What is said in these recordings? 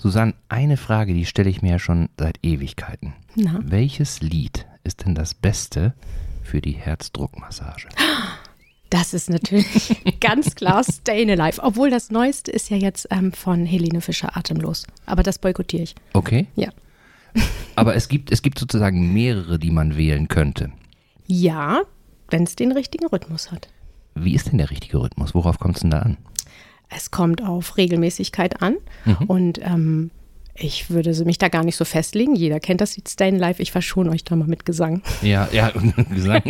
Susanne, eine Frage, die stelle ich mir ja schon seit Ewigkeiten. Na? Welches Lied ist denn das Beste für die Herzdruckmassage? Das ist natürlich ganz klar Stayin' Alive. Obwohl das Neueste ist ja jetzt ähm, von Helene Fischer Atemlos. Aber das boykottiere ich. Okay. Ja. Aber es gibt, es gibt sozusagen mehrere, die man wählen könnte. Ja, wenn es den richtigen Rhythmus hat. Wie ist denn der richtige Rhythmus? Worauf kommt es denn da an? Es kommt auf Regelmäßigkeit an. Und ähm, ich würde mich da gar nicht so festlegen. Jeder kennt das Lied Stayin' Alive. Ich verschone euch da mal mit Gesang. Ja, ja, Gesang,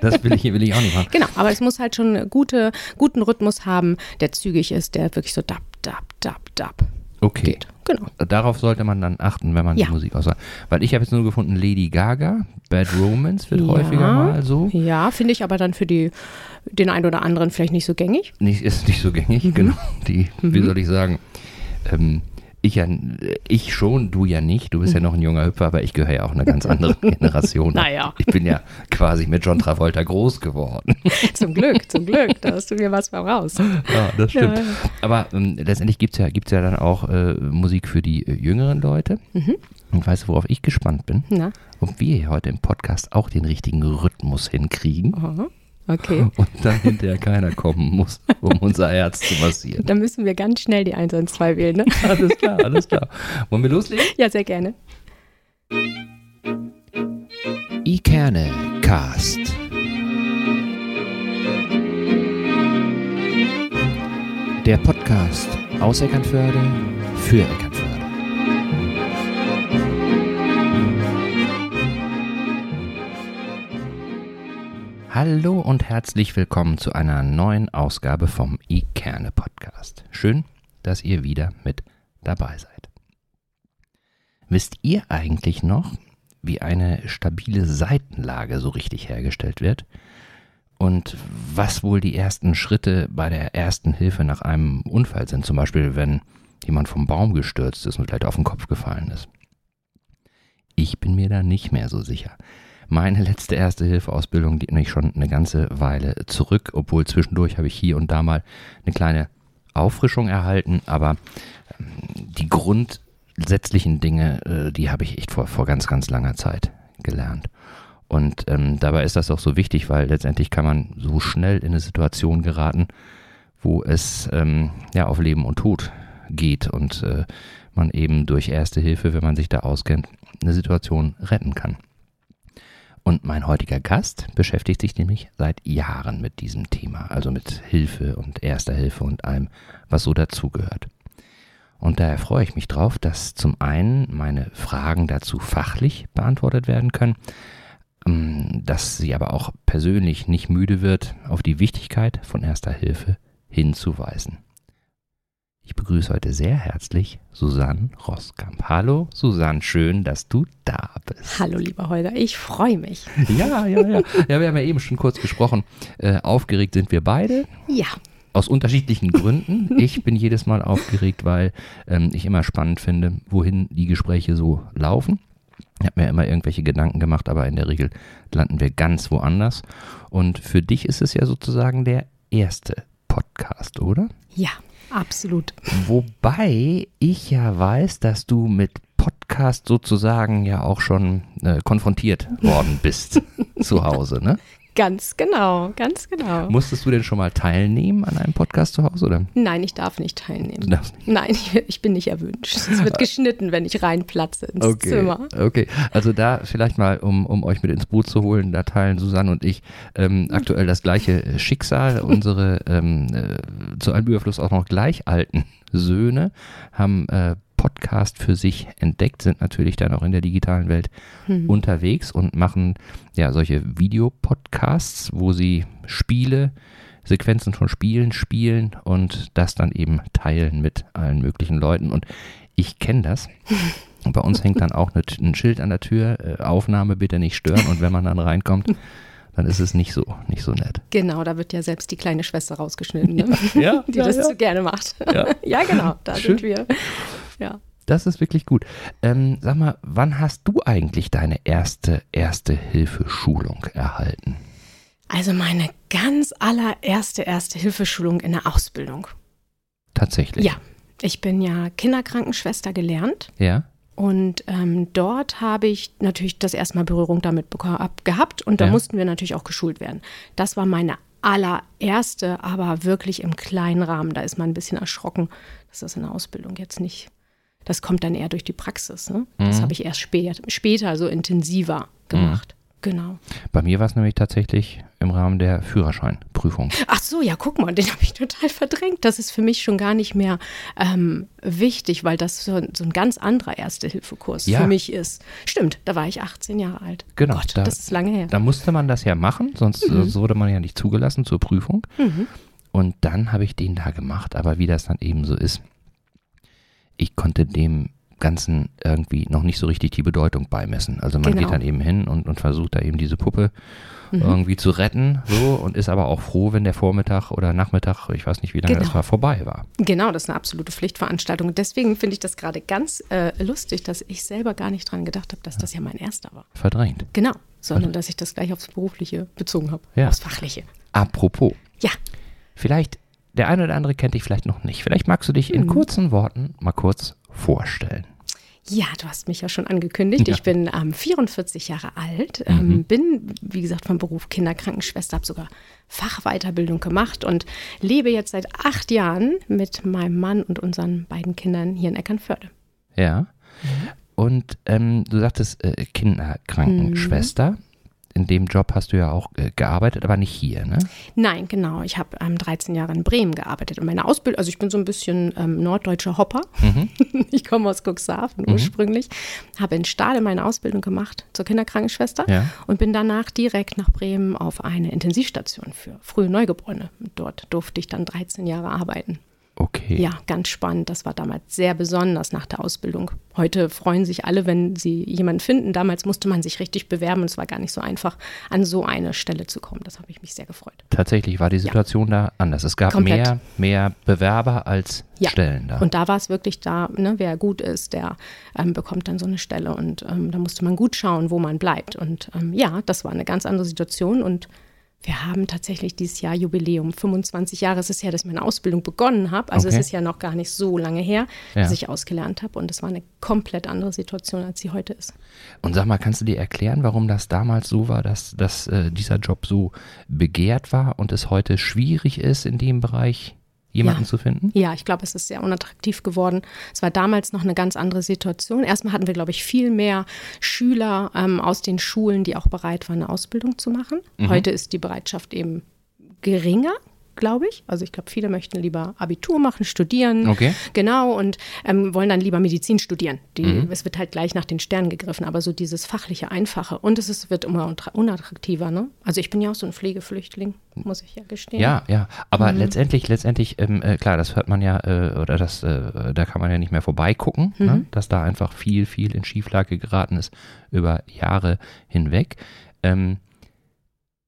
das will ich, will ich auch nicht machen. Genau, aber es muss halt schon einen gute, guten Rhythmus haben, der zügig ist, der wirklich so dab, dab, dab, dab Okay. geht. Genau. Darauf sollte man dann achten, wenn man Ja. die Musik auswählt. Weil ich habe jetzt nur gefunden, Lady Gaga, Bad Romance wird häufiger mal so. Ja, finde ich aber dann für die, den einen oder anderen vielleicht nicht so gängig. Nicht, ist nicht so gängig, Mhm. genau. Die, wie soll ich sagen, ähm, ich ja, ich schon, du ja nicht. Du bist ja noch ein junger Hüpfer, aber ich gehöre ja auch einer ganz anderen Generation. Mhm. Naja. Ich bin ja quasi mit John Travolta groß geworden. Zum Glück, zum Glück. Da hast du mir was voraus. Ja, das stimmt. Ja. Aber ähm, letztendlich gibt es ja, gibt's ja dann auch äh, Musik für die äh, jüngeren Leute. Mhm. Und weißt du, worauf ich gespannt bin? Na, Ob wir hier heute im Podcast auch den richtigen Rhythmus hinkriegen aha. Okay. und dann hinterher keiner kommen muss, um unser Herz zu massieren. Dann müssen wir ganz schnell die 112 wählen, ne? Alles klar, alles klar. Wollen wir loslegen? Ja, sehr gerne. Ikerne Cast. Der Podcast aus Eckernförde für Eckernförde. Hallo und herzlich willkommen zu einer neuen Ausgabe vom Ikerne Podcast. Schön, dass ihr wieder mit dabei seid. Wisst ihr eigentlich noch, wie eine stabile Seitenlage so richtig hergestellt wird? Und was wohl die ersten Schritte bei der ersten Hilfe nach einem Unfall sind? Zum Beispiel, wenn jemand vom Baum gestürzt ist und vielleicht auf den Kopf gefallen ist. Ich bin mir da nicht mehr so sicher. Meine letzte Erste-Hilfe-Ausbildung liegt nämlich schon eine ganze Weile zurück, obwohl zwischendurch habe ich hier und da mal eine kleine Auffrischung erhalten, aber ähm, die grundsätzlichen Dinge, äh, die habe ich echt vor, vor ganz, ganz langer Zeit gelernt. Und ähm, dabei ist das auch so wichtig, weil letztendlich kann man so schnell in eine Situation geraten, wo es ähm, ja auf Leben und Tod geht und äh, man eben durch Erste Hilfe, wenn man sich da auskennt, eine Situation retten kann. Und mein heutiger Gast beschäftigt sich nämlich seit Jahren mit diesem Thema, also mit Hilfe und Erster Hilfe und allem, was so dazugehört. Und daher freue ich mich drauf, dass zum einen meine Fragen dazu fachlich beantwortet werden können, ähm, dass sie aber auch persönlich nicht müde wird, auf die Wichtigkeit von Erster Hilfe hinzuweisen. Ich begrüße heute sehr herzlich Susanne Roskamp. Hallo Susanne, schön, dass du da bist. Hallo, lieber Holger. Ich freue mich. Ja, ja, ja. Ja, wir haben ja eben schon kurz gesprochen. Äh, aufgeregt sind wir beide. Ja. Aus unterschiedlichen Gründen. Ich bin jedes Mal aufgeregt, weil ähm, ich immer spannend finde, wohin die Gespräche so laufen. Ich habe mir immer irgendwelche Gedanken gemacht, aber in der Regel landen wir ganz woanders. Und für dich ist es ja sozusagen der erste Podcast, oder? Ja, absolut. Wobei ich ja weiß, dass du mit Podcast sozusagen ja auch schon äh, konfrontiert worden bist zu Hause, ne? Ganz genau, ganz genau. Musstest du denn schon mal teilnehmen an einem Podcast zu Hause, oder? Nein, ich darf nicht Du teilnehmen. darfst nicht. Nein, ich, ich bin nicht erwünscht. Es wird geschnitten, wenn ich reinplatze ins Okay, Zimmer. okay. Also da vielleicht mal, um, um euch mit ins Boot zu holen, da teilen Susanne und ich ähm, aktuell das gleiche Schicksal. Unsere ähm, äh, zu einem Überfluss auch noch gleich alten Söhne haben äh, Podcast für sich entdeckt, sind natürlich dann auch in der digitalen Welt unterwegs und machen ja solche Videopodcasts, wo sie Spiele, Sequenzen von Spielen spielen und das dann eben teilen mit allen möglichen Leuten. Und ich kenne das. Bei uns hängt dann auch ein Schild an der Tür, äh, Aufnahme bitte nicht stören. Und wenn man dann reinkommt, dann ist es nicht so, nicht so nett. Genau, da wird ja selbst die kleine Schwester rausgeschnitten, ne? Ja, die ja, das ja. so gerne macht. Ja. Ja, genau, da Schön. sind wir. Ja. Das ist wirklich gut. Ähm, sag mal, wann hast du eigentlich deine erste Erste-Hilfe-Schulung erhalten? Also meine ganz allererste Erste-Hilfeschulung in der Ausbildung. Tatsächlich. Ja, Ich bin ja Kinderkrankenschwester gelernt. Ja. Und ähm, dort habe ich natürlich das erste Mal Berührung damit gehabt und da ja. mussten wir natürlich auch geschult werden. Das war meine allererste, aber wirklich im kleinen Rahmen. Da ist man ein bisschen erschrocken, dass das in der Ausbildung jetzt nicht. Das kommt dann eher durch die Praxis. Ne? Mhm. Das habe ich erst später, später so intensiver gemacht. Mhm. Genau. Bei mir war es nämlich tatsächlich im Rahmen der Führerscheinprüfung. Ach so, ja, guck mal, den habe ich total verdrängt. Das ist für mich schon gar nicht mehr ähm, wichtig, weil das so, so, ein ganz anderer Erste-Hilfe-Kurs ja. für mich ist. Stimmt, da war ich 18 Jahre alt. Genau. Gott, da, das ist lange her. Da musste man das ja machen, sonst mhm. wurde man ja nicht zugelassen zur Prüfung. Mhm. Und dann habe ich den da gemacht, aber wie das dann eben so ist, ich konnte dem Ganzen irgendwie noch nicht so richtig die Bedeutung beimessen. Also man genau. geht dann eben hin und, und versucht da eben diese Puppe mhm. irgendwie zu retten, so und ist aber auch froh, wenn der Vormittag oder Nachmittag, ich weiß nicht, wie lange genau. das war, vorbei war. Genau, das ist eine absolute Pflichtveranstaltung. deswegen finde ich das gerade ganz äh, lustig, dass ich selber gar nicht dran gedacht habe, dass das ja mein erster war. Verdrängt. Genau, sondern dass ich das gleich aufs Berufliche bezogen habe, ja. aufs Fachliche. Apropos. Ja. Vielleicht, der eine oder andere kennt dich vielleicht noch nicht. Vielleicht magst du dich in mhm. kurzen Worten mal kurz vorstellen? Ja, du hast mich ja schon angekündigt. Ja. Ich bin ähm, 44 Jahre alt, ähm, mhm. bin, wie gesagt, vom Beruf Kinderkrankenschwester, habe sogar Fachweiterbildung gemacht und lebe jetzt seit acht Jahren mit meinem Mann und unseren beiden Kindern hier in Eckernförde. Ja. Mhm. Und ähm, du sagtest äh, Kinderkrankenschwester. Mhm in dem Job hast du ja auch äh, gearbeitet, aber nicht hier, ne? Nein, genau. Ich habe ähm, 13 Jahre in Bremen gearbeitet und meine Ausbildung, also ich bin so ein bisschen ähm, norddeutscher Hopper. Mhm. ich komme aus Cuxhaven mhm. ursprünglich, habe in Stade meine Ausbildung gemacht zur Kinderkrankenschwester ja. und bin danach direkt nach Bremen auf eine Intensivstation für frühe Neugeborene. Dort durfte ich dann 13 Jahre arbeiten. Okay. Ja, ganz spannend. Das war damals sehr besonders nach der Ausbildung. Heute freuen sich alle, wenn sie jemanden finden. Damals musste man sich richtig bewerben und es war gar nicht so einfach, an so eine Stelle zu kommen. Das habe ich mich sehr gefreut. Tatsächlich war die Situation ja. da anders. Es gab mehr, mehr Bewerber als ja. Stellen da. Und da war es wirklich da, ne, wer gut ist, der ähm, bekommt dann so eine Stelle. Und ähm, da musste man gut schauen, wo man bleibt. Und ähm, ja, das war eine ganz andere Situation und wir haben tatsächlich dieses Jahr Jubiläum. 25 Jahre ist es her, dass ich meine Ausbildung begonnen habe. Also okay. es ist ja noch gar nicht so lange her, ja. dass ich ausgelernt habe. Und es war eine komplett andere Situation, als sie heute ist. Und sag mal, kannst du dir erklären, warum das damals so war, dass, dass äh, dieser Job so begehrt war und es heute schwierig ist in dem Bereich? Jemanden ja. zu finden? Ja, ich glaube, es ist sehr unattraktiv geworden. Es war damals noch eine ganz andere Situation. Erstmal hatten wir, glaube ich, viel mehr Schüler ähm, aus den Schulen, die auch bereit waren, eine Ausbildung zu machen. Mhm. Heute ist die Bereitschaft eben geringer glaube ich. Also ich glaube, viele möchten lieber Abitur machen, studieren. Okay. Genau, und ähm, wollen dann lieber Medizin studieren. Die, mhm. Es wird halt gleich nach den Sternen gegriffen, aber so dieses fachliche, einfache. Und es ist, wird immer unattraktiver. Ne? Also ich bin ja auch so ein Pflegeflüchtling, muss ich ja gestehen. Ja, ja, aber mhm. letztendlich, letztendlich, ähm, äh, klar, das hört man ja, äh, oder das, äh, da kann man ja nicht mehr vorbeigucken, ne? mhm. ne? dass da einfach viel, viel in Schieflage geraten ist über Jahre hinweg. Ähm,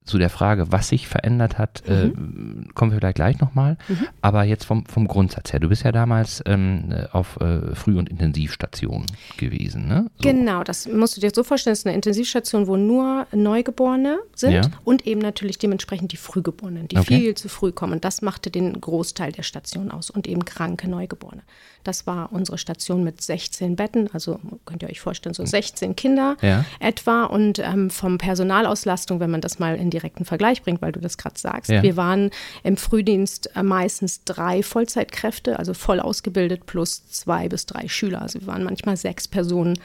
zu der Frage, was sich verändert hat, äh, mhm. äh, kommen wir vielleicht gleich nochmal. Mhm. Aber jetzt vom, vom Grundsatz her, du bist ja damals ähm, auf äh, Früh- und Intensivstation gewesen, ne? So. Genau, das musst du dir so vorstellen, das ist eine Intensivstation, wo nur Neugeborene sind ja. und eben natürlich dementsprechend die Frühgeborenen, die okay. viel zu früh kommen. Das machte den Großteil der Station aus und eben kranke Neugeborene. Das war unsere Station mit 16 Betten, also könnt ihr euch vorstellen, so 16 Kinder ja. etwa. Und ähm, vom Personalauslastung, wenn man das mal in direkten Vergleich bringt, weil du das gerade sagst, ja. wir waren im Frühdienst äh, meistens drei Vollzeitkräfte, also voll ausgebildet, plus zwei bis drei Schüler. Also wir waren manchmal sechs Personen.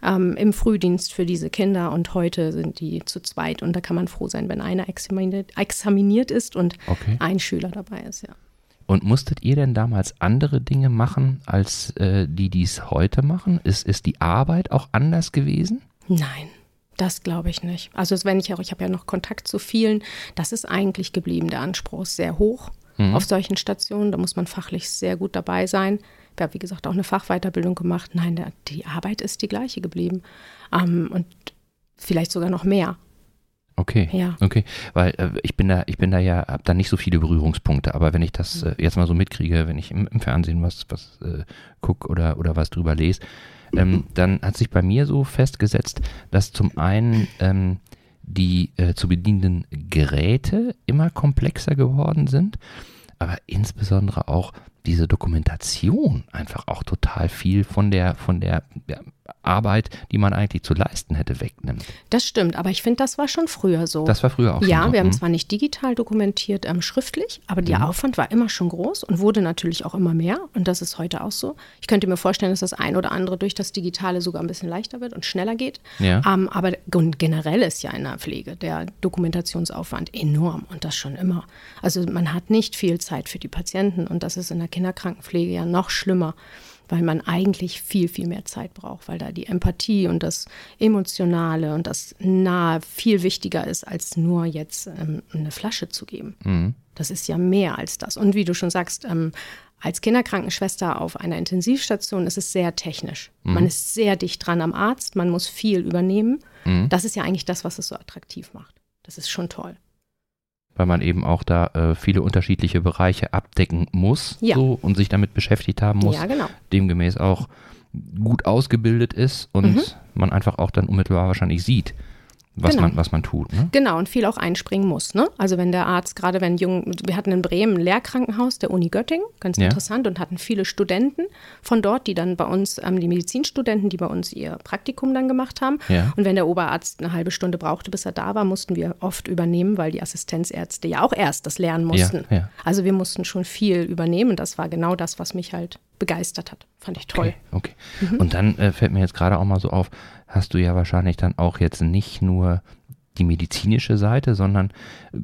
Ähm, im Frühdienst für diese Kinder und heute sind die zu zweit und da kann man froh sein, wenn einer examiniert, examiniert ist und okay. ein Schüler dabei ist, ja. Und musstet ihr denn damals andere Dinge machen, als äh, die dies heute machen? Ist, ist die Arbeit auch anders gewesen? Nein. Das glaube ich nicht. Also wenn ich auch, ich habe ja noch Kontakt zu vielen, das ist eigentlich geblieben. Der Anspruch ist sehr hoch mhm. auf solchen Stationen. Da muss man fachlich sehr gut dabei sein. Ich habe, wie gesagt, auch eine Fachweiterbildung gemacht. Nein, der, die Arbeit ist die gleiche geblieben. Ähm, und vielleicht sogar noch mehr. Okay. Ja. Okay. Weil äh, ich bin da, ich bin da ja, habe da nicht so viele Berührungspunkte, aber wenn ich das äh, jetzt mal so mitkriege, wenn ich im, im Fernsehen was, was äh, gucke oder, oder was drüber lese, ähm, dann hat sich bei mir so festgesetzt, dass zum einen ähm, die äh, zu bedienenden Geräte immer komplexer geworden sind aber insbesondere auch diese Dokumentation einfach auch total viel von der, von der Arbeit, die man eigentlich zu leisten hätte, wegnimmt. Das stimmt, aber ich finde, das war schon früher so. Das war früher auch ja, so. wir haben mhm. zwar nicht digital dokumentiert ähm, schriftlich, aber der mhm. Aufwand war immer schon groß und wurde natürlich auch immer mehr und das ist heute auch so. Ich könnte mir vorstellen, dass das ein oder andere durch das Digitale sogar ein bisschen leichter wird und schneller geht. Ja. Ähm, aber generell ist ja in der Pflege der Dokumentationsaufwand enorm und das schon immer. Also man hat nicht viel Zeit für die Patienten und das ist in der Kinderkrankenpflege ja noch schlimmer, weil man eigentlich viel, viel mehr Zeit braucht, weil da die Empathie und das Emotionale und das Nahe viel wichtiger ist, als nur jetzt ähm, eine Flasche zu geben. Mhm. Das ist ja mehr als das. Und wie du schon sagst, ähm, als Kinderkrankenschwester auf einer Intensivstation ist es sehr technisch. Mhm. Man ist sehr dicht dran am Arzt, man muss viel übernehmen. Mhm. Das ist ja eigentlich das, was es so attraktiv macht. Das ist schon toll weil man eben auch da äh, viele unterschiedliche Bereiche abdecken muss ja. so, und sich damit beschäftigt haben muss. Ja, genau. Demgemäß auch gut ausgebildet ist und mhm. man einfach auch dann unmittelbar wahrscheinlich sieht, was, genau. man, was man tut. Ne? Genau, und viel auch einspringen muss. Ne? Also wenn der Arzt, gerade wenn jung, wir hatten in Bremen ein Lehrkrankenhaus der Uni Göttingen, ganz ja. interessant, und hatten viele Studenten von dort, die dann bei uns, ähm, die Medizinstudenten, die bei uns ihr Praktikum dann gemacht haben. Ja. Und wenn der Oberarzt eine halbe Stunde brauchte, bis er da war, mussten wir oft übernehmen, weil die Assistenzärzte ja auch erst das lernen mussten. Ja, also wir mussten schon viel übernehmen. Das war genau das, was mich halt begeistert hat. Fand ich toll. Okay. okay. Mhm. Und dann äh, fällt mir jetzt gerade auch mal so auf, hast du ja wahrscheinlich dann auch jetzt nicht nur die medizinische Seite, sondern äh,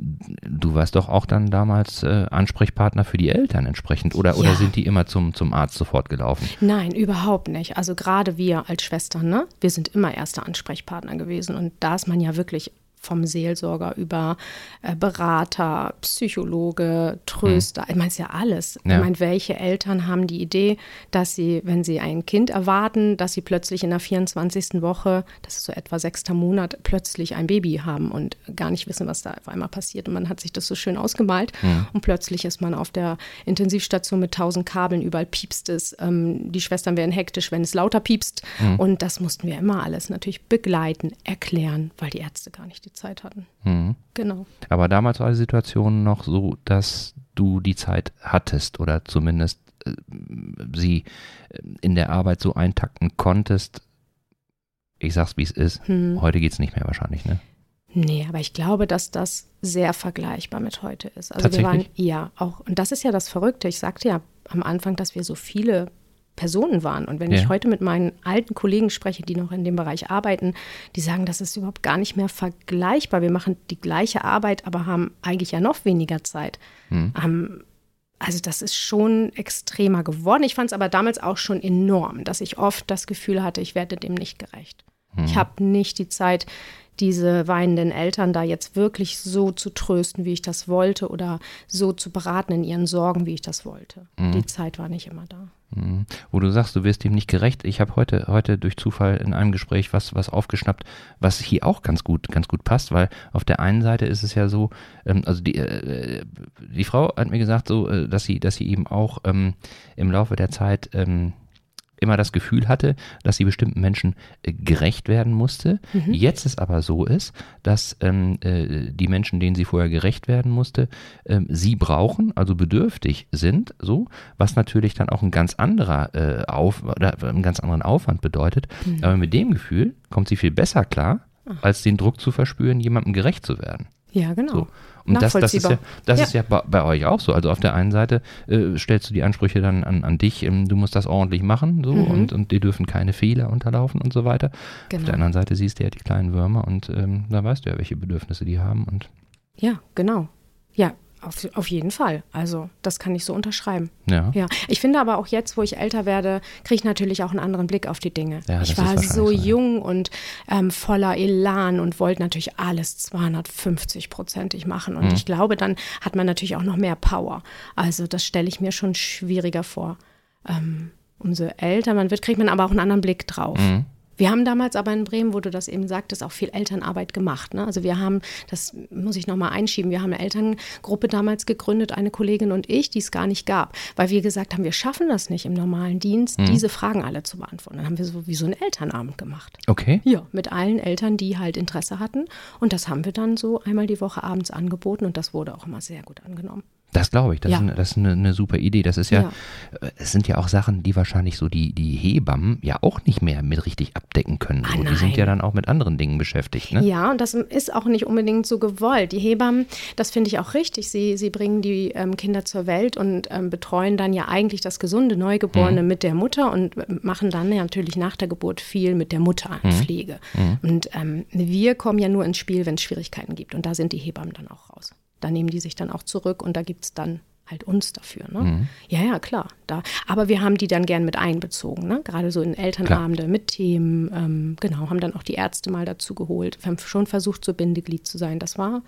du warst doch auch dann damals äh, Ansprechpartner für die Eltern entsprechend oder, ja. oder sind die immer zum, zum Arzt sofort gelaufen? Nein, überhaupt nicht. Also gerade wir als Schwestern, ne? wir sind immer erster Ansprechpartner gewesen und da ist man ja wirklich vom Seelsorger über äh, Berater, Psychologe, Tröster. Mhm. Ich meine, es ist ja alles. Ja. Ich meine, welche Eltern haben die Idee, dass sie, wenn sie ein Kind erwarten, dass sie plötzlich in der 24. Woche, das ist so etwa sechster Monat, plötzlich ein Baby haben und gar nicht wissen, was da auf einmal passiert. Und man hat sich das so schön ausgemalt mhm. und plötzlich ist man auf der Intensivstation mit tausend Kabeln, überall piepst es. Ähm, die Schwestern werden hektisch, wenn es lauter piepst. Mhm. Und das mussten wir immer alles natürlich begleiten, erklären, weil die Ärzte gar nicht die Zeit hatten. Mhm. Genau. Aber damals war die Situation noch so, dass du die Zeit hattest oder zumindest äh, sie äh, in der Arbeit so eintakten konntest. Ich sag's, wie es ist. Mhm. Heute geht's nicht mehr wahrscheinlich, ne? Nee, aber ich glaube, dass das sehr vergleichbar mit heute ist. Also wir waren ja auch, und das ist ja das Verrückte. Ich sagte ja am Anfang, dass wir so viele Personen waren. Und wenn ja. ich heute mit meinen alten Kollegen spreche, die noch in dem Bereich arbeiten, die sagen, das ist überhaupt gar nicht mehr vergleichbar. Wir machen die gleiche Arbeit, aber haben eigentlich ja noch weniger Zeit. Mhm. Um, also das ist schon extremer geworden. Ich fand es aber damals auch schon enorm, dass ich oft das Gefühl hatte, ich werde dem nicht gerecht. Mhm. Ich habe nicht die Zeit, diese weinenden Eltern da jetzt wirklich so zu trösten, wie ich das wollte, oder so zu beraten in ihren Sorgen, wie ich das wollte. Mhm. Die Zeit war nicht immer da. Mhm. Wo du sagst, du wirst ihm nicht gerecht. Ich habe heute, heute durch Zufall in einem Gespräch was, was aufgeschnappt, was hier auch ganz gut, ganz gut passt, weil auf der einen Seite ist es ja so, ähm, also die, äh, die Frau hat mir gesagt, so, äh, dass sie, dass sie eben auch ähm, im Laufe der Zeit ähm, immer das Gefühl hatte, dass sie bestimmten Menschen äh, gerecht werden musste. Mhm. Jetzt es aber so ist, dass ähm, äh, die Menschen, denen sie vorher gerecht werden musste, ähm, sie brauchen, also bedürftig sind, so, was natürlich dann auch ein ganz anderer äh, Auf oder einen ganz anderen Aufwand bedeutet. Mhm. Aber mit dem Gefühl kommt sie viel besser klar, Ach. als den Druck zu verspüren, jemandem gerecht zu werden. Ja, genau. So. Und das, das, ist ja, das ja. ist ja bei, bei, euch auch so. Also auf der einen Seite äh, stellst du die Ansprüche dann an, an dich, ähm, du musst das ordentlich machen so mhm. und, und dir dürfen keine Fehler unterlaufen und so weiter. Genau. Auf der anderen Seite siehst du ja die kleinen Würmer und ähm, da weißt du ja, welche Bedürfnisse die haben. Und ja, genau. Ja, auf, auf jeden Fall. Also, das kann ich so unterschreiben. Ja. ja. Ich finde aber auch jetzt, wo ich älter werde, kriege ich natürlich auch einen anderen Blick auf die Dinge. Ja, ich war so jung und ähm, voller Elan und wollte natürlich alles 250-prozentig machen. Und mhm. ich glaube, dann hat man natürlich auch noch mehr Power. Also, das stelle ich mir schon schwieriger vor. Ähm, umso älter man wird, kriegt man aber auch einen anderen Blick drauf. Mhm. Wir haben damals aber in Bremen, wo du das eben sagtest, auch viel Elternarbeit gemacht. Ne? Also wir haben, das muss ich nochmal einschieben, wir haben eine Elterngruppe damals gegründet, eine Kollegin und ich, die es gar nicht gab, weil wir gesagt haben, wir schaffen das nicht im normalen Dienst, mhm. diese Fragen alle zu beantworten. Dann haben wir so wie so einen Elternabend gemacht. Okay. Ja, mit allen Eltern, die halt Interesse hatten. Und das haben wir dann so einmal die Woche abends angeboten und das wurde auch immer sehr gut angenommen. Das glaube ich, das, ja. ist, eine, das ist eine, eine, super Idee. Das ist ja, ja, äh, es sind ja auch Sachen, die wahrscheinlich so die, die Hebammen ja auch nicht mehr mit richtig abdecken können. So. Ah, die sind ja dann auch mit anderen Dingen beschäftigt. Ne? Ja, und das ist auch nicht unbedingt so gewollt. Die Hebammen, das finde ich auch richtig. Sie, sie bringen die ähm, Kinder zur Welt und ähm, betreuen dann ja eigentlich das gesunde Neugeborene mhm. mit der Mutter und äh, machen dann ja natürlich nach der Geburt viel mit der Mutterpflege. Mhm. mhm. Und ähm, wir kommen ja nur ins Spiel, wenn es Schwierigkeiten gibt. Und da sind die Hebammen dann auch raus. Da nehmen die sich dann auch zurück und da gibt es dann halt uns dafür. Ne? Mhm. Ja, ja, klar. Da. Aber wir haben die dann gern mit einbezogen, ne? gerade so in Elternabende klar. mit Themen. Ähm, genau, haben dann auch die Ärzte mal dazu geholt. Wir haben schon versucht, so Bindeglied zu sein. Das war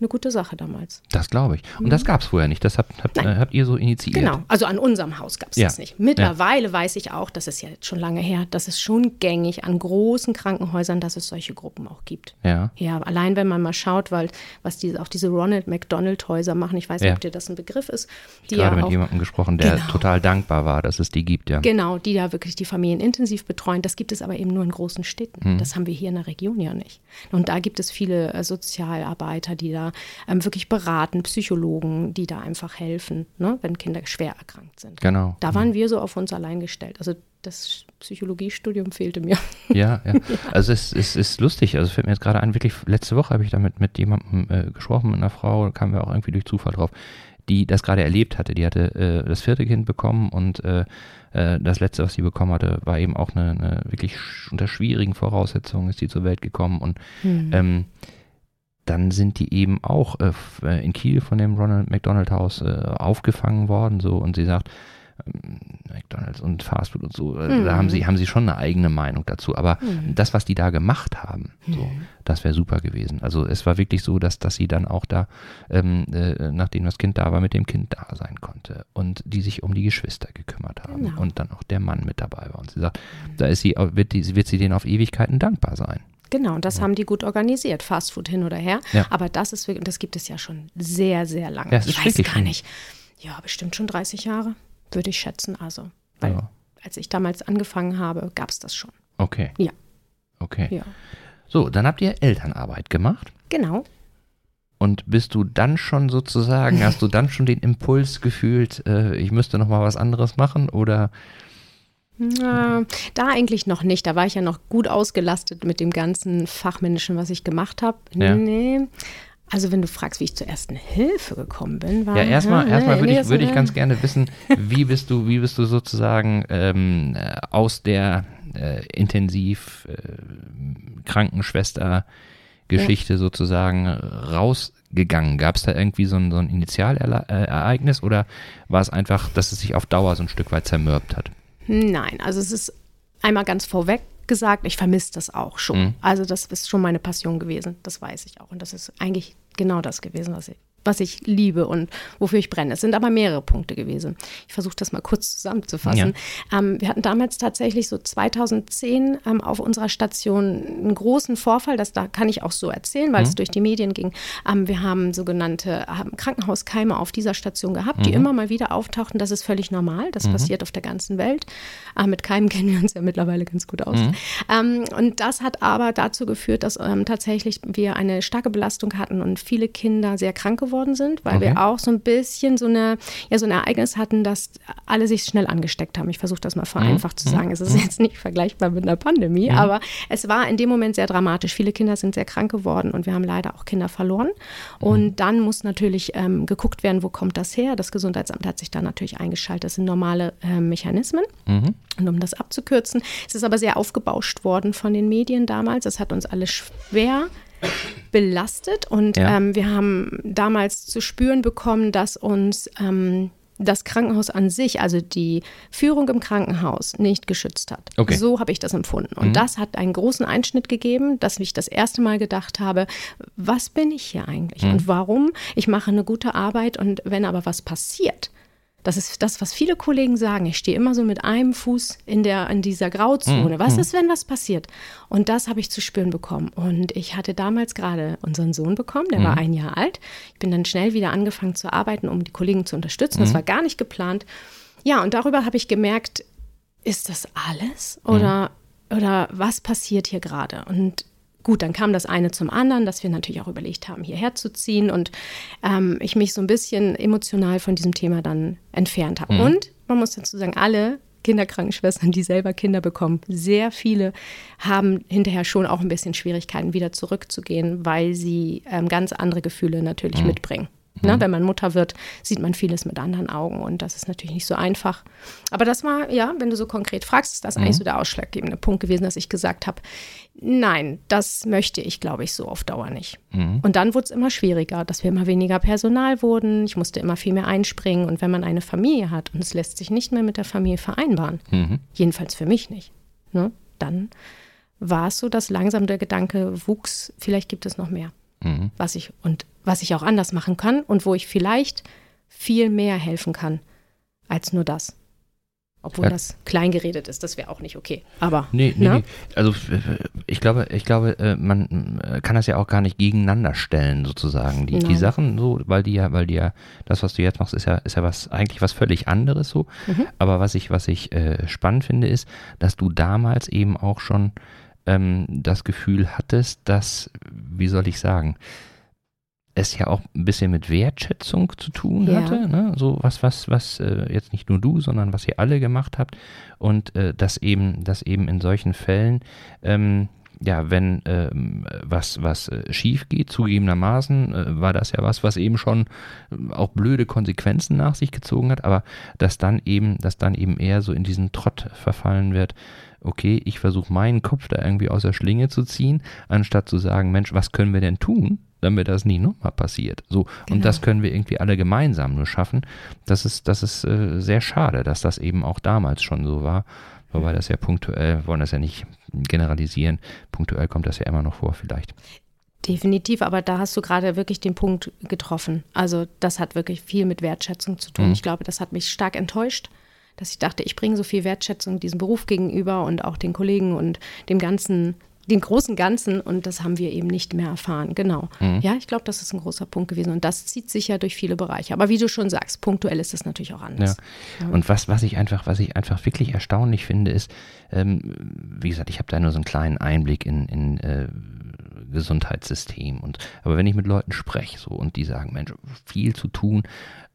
eine gute Sache damals. Das glaube ich. Und mhm. das gab es vorher nicht. Das habt, habt, äh, habt, ihr so initiiert. Genau, also an unserem Haus gab es ja. das nicht. Mittlerweile ja. weiß ich auch, das ist ja jetzt schon lange her, dass es schon gängig an großen Krankenhäusern, dass es solche Gruppen auch gibt. Ja. Ja, allein wenn man mal schaut, weil was diese, auch diese Ronald McDonald Häuser machen, ich weiß nicht, ja. ob dir das ein Begriff ist. Die gerade ja mit jemandem gesprochen, der genau. total dankbar war, dass es die gibt, ja. Genau, die da wirklich die Familien intensiv betreuen. Das gibt es aber eben nur in großen Städten. Mhm. Das haben wir hier in der Region ja nicht. Und da gibt es viele äh, Sozialarbeiter, die da ähm, wirklich beraten, Psychologen, die da einfach helfen, ne, wenn Kinder schwer erkrankt sind. Genau. Da waren wir so auf uns allein gestellt. Also das Psychologiestudium fehlte mir. Ja, ja. Also es, es ist lustig. Also es fällt mir jetzt gerade ein, wirklich, letzte Woche habe ich damit mit jemandem äh, gesprochen, mit einer Frau, kamen wir auch irgendwie durch Zufall drauf, die das gerade erlebt hatte. Die hatte äh, das vierte Kind bekommen und äh, äh das letzte, was sie bekommen hatte, war eben auch eine, eine wirklich unter schwierigen Voraussetzungen ist sie zur Welt gekommen und hm. ähm, dann sind die eben auch äh, äh, in Kiel von dem Ronald McDonald Haus äh, aufgefangen worden, so und sie sagt, ähm, McDonalds und Fastfood und so, mhm. da haben sie, haben sie schon eine eigene Meinung dazu. Aber mhm. das, was die da gemacht haben, so, mhm. das wäre super gewesen. Also es war wirklich so, dass, dass sie dann auch da, ähm, äh, nachdem das Kind da war, mit dem Kind da sein konnte und die sich um die Geschwister gekümmert haben genau. und dann auch der Mann mit dabei war. Und sie sagt, mhm. da ist sie, wird, die, wird sie denen auf Ewigkeiten dankbar sein. Genau, und das ja. haben die gut organisiert, Fastfood hin oder her. Ja. Aber das ist wirklich, das gibt es ja schon sehr, sehr lange. Ja, ich weiß gar nicht. Ja, bestimmt schon 30 Jahre, würde ich schätzen. Also, weil ja. als ich damals angefangen habe, gab es das schon. Okay. Ja. Okay. Ja. So, dann habt ihr Elternarbeit gemacht. Genau. Und bist du dann schon sozusagen, hast du dann schon den Impuls gefühlt, äh, ich müsste noch mal was anderes machen oder na, da eigentlich noch nicht. Da war ich ja noch gut ausgelastet mit dem ganzen Fachmännischen, was ich gemacht habe. Ja. Nee. Also wenn du fragst, wie ich zur ersten Hilfe gekommen bin, war ja erstmal erstmal würde ich, würd ich ganz gerne wissen, wie bist du wie bist du sozusagen ähm, äh, aus der äh, intensiv äh, Krankenschwester Geschichte ja. sozusagen rausgegangen? Gab es da irgendwie so ein, so ein Initialereignis oder war es einfach, dass es sich auf Dauer so ein Stück weit zermürbt hat? Nein, also es ist einmal ganz vorweg gesagt, ich vermisse das auch schon. Mhm. Also das ist schon meine Passion gewesen, das weiß ich auch. Und das ist eigentlich genau das gewesen, was ich was ich liebe und wofür ich brenne. Es sind aber mehrere Punkte gewesen. Ich versuche das mal kurz zusammenzufassen. Ja. Ähm, wir hatten damals tatsächlich so 2010 ähm, auf unserer Station einen großen Vorfall, das da kann ich auch so erzählen, weil mhm. es durch die Medien ging. Ähm, wir haben sogenannte Krankenhauskeime auf dieser Station gehabt, mhm. die immer mal wieder auftauchten. Das ist völlig normal. Das mhm. passiert auf der ganzen Welt. Äh, mit Keimen kennen wir uns ja mittlerweile ganz gut aus. Mhm. Ähm, und das hat aber dazu geführt, dass ähm, tatsächlich wir eine starke Belastung hatten und viele Kinder sehr krank geworden geworden sind, weil okay. wir auch so ein bisschen so, eine, ja, so ein Ereignis hatten, dass alle sich schnell angesteckt haben. Ich versuche das mal vereinfacht mhm. zu sagen. Es ist mhm. jetzt nicht vergleichbar mit einer Pandemie, mhm. aber es war in dem Moment sehr dramatisch. Viele Kinder sind sehr krank geworden und wir haben leider auch Kinder verloren. Und mhm. dann muss natürlich ähm, geguckt werden, wo kommt das her? Das Gesundheitsamt hat sich da natürlich eingeschaltet. Das sind normale äh, Mechanismen. Mhm. Und um das abzukürzen, es ist aber sehr aufgebauscht worden von den Medien damals. Es hat uns alle schwer belastet und ja. ähm, wir haben damals zu spüren bekommen, dass uns ähm, das Krankenhaus an sich, also die Führung im Krankenhaus, nicht geschützt hat. Okay. So habe ich das empfunden. Und mhm. das hat einen großen Einschnitt gegeben, dass ich das erste Mal gedacht habe, was bin ich hier eigentlich mhm. und warum? Ich mache eine gute Arbeit und wenn aber was passiert, das ist das, was viele Kollegen sagen. Ich stehe immer so mit einem Fuß in, der, in dieser Grauzone. Mhm. Was ist, wenn was passiert? Und das habe ich zu spüren bekommen. Und ich hatte damals gerade unseren Sohn bekommen, der mhm. war ein Jahr alt. Ich bin dann schnell wieder angefangen zu arbeiten, um die Kollegen zu unterstützen. Das mhm. war gar nicht geplant. Ja, und darüber habe ich gemerkt, ist das alles? Oder, mhm. oder was passiert hier gerade? Und gut, dann kam das eine zum anderen, dass wir natürlich auch überlegt haben, hierher zu ziehen und ähm, ich mich so ein bisschen emotional von diesem Thema dann entfernt habe. Mhm. Und man muss dazu sagen, alle Kinderkrankenschwestern, die selber Kinder bekommen, sehr viele haben hinterher schon auch ein bisschen Schwierigkeiten, wieder zurückzugehen, weil sie ähm, ganz andere Gefühle natürlich mhm. mitbringen. Ne, mhm. wenn man Mutter wird, sieht man vieles mit anderen Augen und das ist natürlich nicht so einfach. Aber das war, ja, wenn du so konkret fragst, ist das mhm. eigentlich so der ausschlaggebende Punkt gewesen, dass ich gesagt habe, nein, das möchte ich, glaube ich, so auf Dauer nicht. Mhm. Und dann wurde es immer schwieriger, dass wir immer weniger Personal wurden. Ich musste immer viel mehr einspringen. Und wenn man eine Familie hat und es lässt sich nicht mehr mit der Familie vereinbaren, mhm. jedenfalls für mich nicht, ne, dann war es so, dass langsam der Gedanke wuchs, vielleicht gibt es noch mehr. Mhm. Was ich und was ich auch anders machen kann und wo ich vielleicht viel mehr helfen kann als nur das. Obwohl ja. das klein geredet ist, das wäre auch nicht okay. Aber. Nee, nee, ne? nee. Also ich glaube, ich glaube, äh, man äh, kann das ja auch gar nicht gegeneinander stellen, sozusagen. Die, die Sachen so, weil die ja, weil die ja, das, was du jetzt machst, ist ja, ist ja was, eigentlich was völlig anderes so. Mhm. Aber was ich, was ich äh, spannend finde, ist, dass du damals eben auch schon ähm, das Gefühl hattest, dass, wie soll ich sagen, es ja auch ein bisschen mit Wertschätzung zu tun ja. hatte, ne? so was, was, was äh, jetzt nicht nur du, sondern was ihr alle gemacht habt und äh, dass eben, dass eben in solchen Fällen ähm, ja, wenn ähm, was, was äh, schief geht, zugegebenermaßen, äh, war das ja was, was eben schon äh, auch blöde Konsequenzen nach sich gezogen hat, aber dass dann eben, dass dann eben eher so in diesen Trott verfallen wird, okay, ich versuche meinen Kopf da irgendwie aus der Schlinge zu ziehen, anstatt zu sagen, Mensch, was können wir denn tun, damit das nie nochmal passiert. So, genau. und das können wir irgendwie alle gemeinsam nur schaffen. Das ist, das ist äh, sehr schade, dass das eben auch damals schon so war. Wobei das ja punktuell, wollen das ja nicht generalisieren, punktuell kommt das ja immer noch vor vielleicht. Definitiv, aber da hast du gerade wirklich den Punkt getroffen. Also das hat wirklich viel mit Wertschätzung zu tun. Mhm. Ich glaube, das hat mich stark enttäuscht, dass ich dachte, ich bringe so viel Wertschätzung diesem Beruf gegenüber und auch den Kollegen und dem ganzen den großen Ganzen und das haben wir eben nicht mehr erfahren. Genau. Mhm. Ja, ich glaube, das ist ein großer Punkt gewesen und das zieht sich ja durch viele Bereiche. Aber wie du schon sagst, punktuell ist das natürlich auch anders. Ja. Ja. Und was, was ich einfach, was ich einfach wirklich erstaunlich finde, ist, ähm, wie gesagt, ich habe da nur so einen kleinen Einblick in, in äh, Gesundheitssystem und aber wenn ich mit Leuten spreche so und die sagen, Mensch, viel zu tun,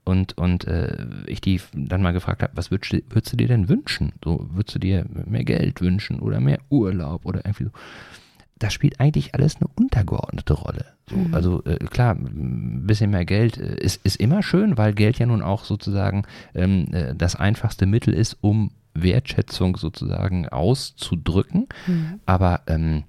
und, und äh, ich die dann mal gefragt habe, was würdest, würdest du dir denn wünschen? So, würdest du dir mehr Geld wünschen oder mehr Urlaub oder irgendwie so? Das spielt eigentlich alles eine untergeordnete Rolle. So, mhm. Also äh, klar, ein bisschen mehr Geld äh, ist, ist immer schön, weil Geld ja nun auch sozusagen ähm, äh, das einfachste Mittel ist, um Wertschätzung sozusagen auszudrücken. Mhm. Aber ähm,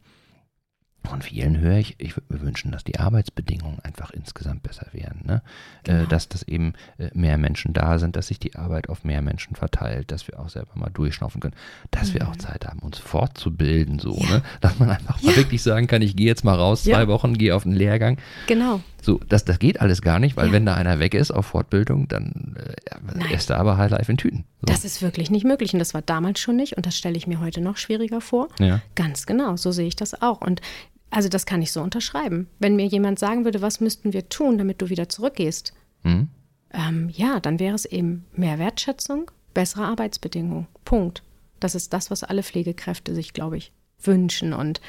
von vielen höre ich, ich würde mir wünschen, dass die Arbeitsbedingungen einfach insgesamt besser wären. Ne? Äh, genau. dass, dass eben äh, mehr Menschen da sind, dass sich die Arbeit auf mehr Menschen verteilt, dass wir auch selber mal durchschnaufen können, dass mhm. wir auch mhm. Zeit haben, uns fortzubilden, so, ja. ne? dass man einfach ja. mal wirklich sagen kann, ich gehe jetzt mal raus, zwei ja. Wochen, gehe auf einen Lehrgang. Genau. So, das, das geht alles gar nicht, weil wenn da einer weg ist auf Fortbildung, dann äh, ist er aber High Life in Tüten. So. Das ist wirklich nicht möglich und das war damals schon nicht und das stelle ich mir heute noch schwieriger vor. Ja. Ganz genau, so sehe ich das auch. Und also das kann ich so unterschreiben. Wenn mir jemand sagen würde, was müssten wir tun, damit du wieder zurückgehst, mhm. ähm, ja, dann wäre es eben mehr Wertschätzung, bessere Arbeitsbedingungen. Punkt. Das ist das, was alle Pflegekräfte sich, glaube ich, wünschen. Und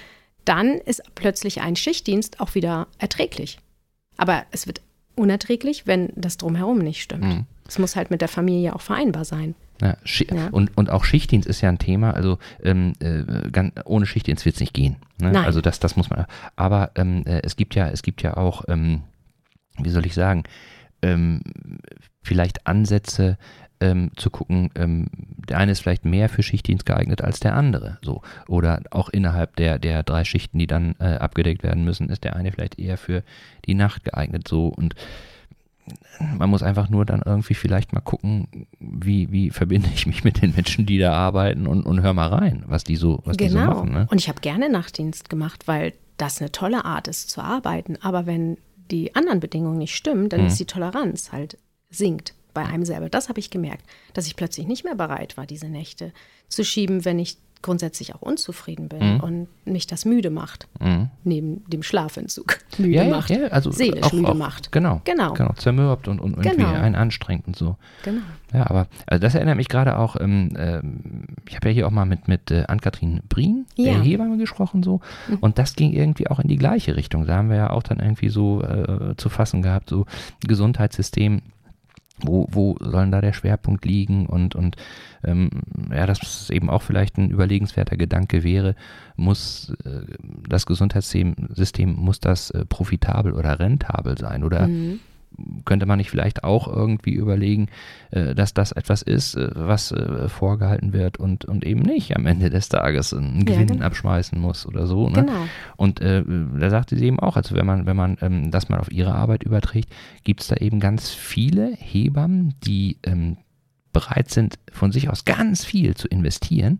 dann ist plötzlich ein Schichtdienst auch wieder erträglich. Aber es wird unerträglich, wenn das drumherum nicht stimmt. Mhm. Es muss halt mit der Familie auch vereinbar sein. Ja, ja. Und, und auch Schichtdienst ist ja ein Thema. Also ähm, äh, ganz, ohne Schichtdienst wird es nicht gehen. Ne? Nein. Also das, das muss man. Aber ähm, äh, es gibt ja, es gibt ja auch, ähm, wie soll ich sagen, ähm, vielleicht Ansätze ähm, zu gucken, ähm, der eine ist vielleicht mehr für Schichtdienst geeignet als der andere. So. Oder auch innerhalb der, der drei Schichten, die dann äh, abgedeckt werden müssen, ist der eine vielleicht eher für die Nacht geeignet. So und man muss einfach nur dann irgendwie vielleicht mal gucken, wie, wie verbinde ich mich mit den Menschen, die da arbeiten und, und hör mal rein, was die so, was genau. die so genau. machen. Ne? Und ich habe gerne Nachtdienst gemacht, weil das eine tolle Art ist zu arbeiten. Aber wenn die anderen Bedingungen nicht stimmen, dann mhm. ist die Toleranz halt sinkt bei einem selber. Das habe ich gemerkt, dass ich plötzlich nicht mehr bereit war, diese Nächte zu schieben, wenn ich grundsätzlich auch unzufrieden bin mhm. und mich das müde macht. Mhm. Neben dem Schlafentzug müde ja, macht. Ja, also seelisch auch, müde auch, macht. Genau. Genau. genau zermürbt und, und irgendwie genau. einen anstrengt und so. Genau. Ja, aber also das erinnert mich gerade auch, ähm, ähm, ich habe ja hier auch mal mit, mit äh, Ann-Kathrin Brien, ja. der Hebamme, gesprochen so. Mhm. Und das ging irgendwie auch in die gleiche Richtung. Da haben wir ja auch dann irgendwie so äh, zu fassen gehabt, so Gesundheitssystem wo, wo soll da der Schwerpunkt liegen? Und, und ähm, ja, dass eben auch vielleicht ein überlegenswerter Gedanke wäre, muss äh, das Gesundheitssystem, muss das äh, profitabel oder rentabel sein? Oder mhm könnte man nicht vielleicht auch irgendwie überlegen, äh, dass das etwas ist, äh, was äh, vorgehalten wird und, und eben nicht am Ende des Tages einen Gewinn ja, genau. abschmeißen muss oder so. Ne? Genau. Und äh, da sagte sie eben auch, also wenn man, wenn man ähm, das mal auf ihre Arbeit überträgt, gibt es da eben ganz viele Hebammen, die ähm, bereit sind, von sich aus ganz viel zu investieren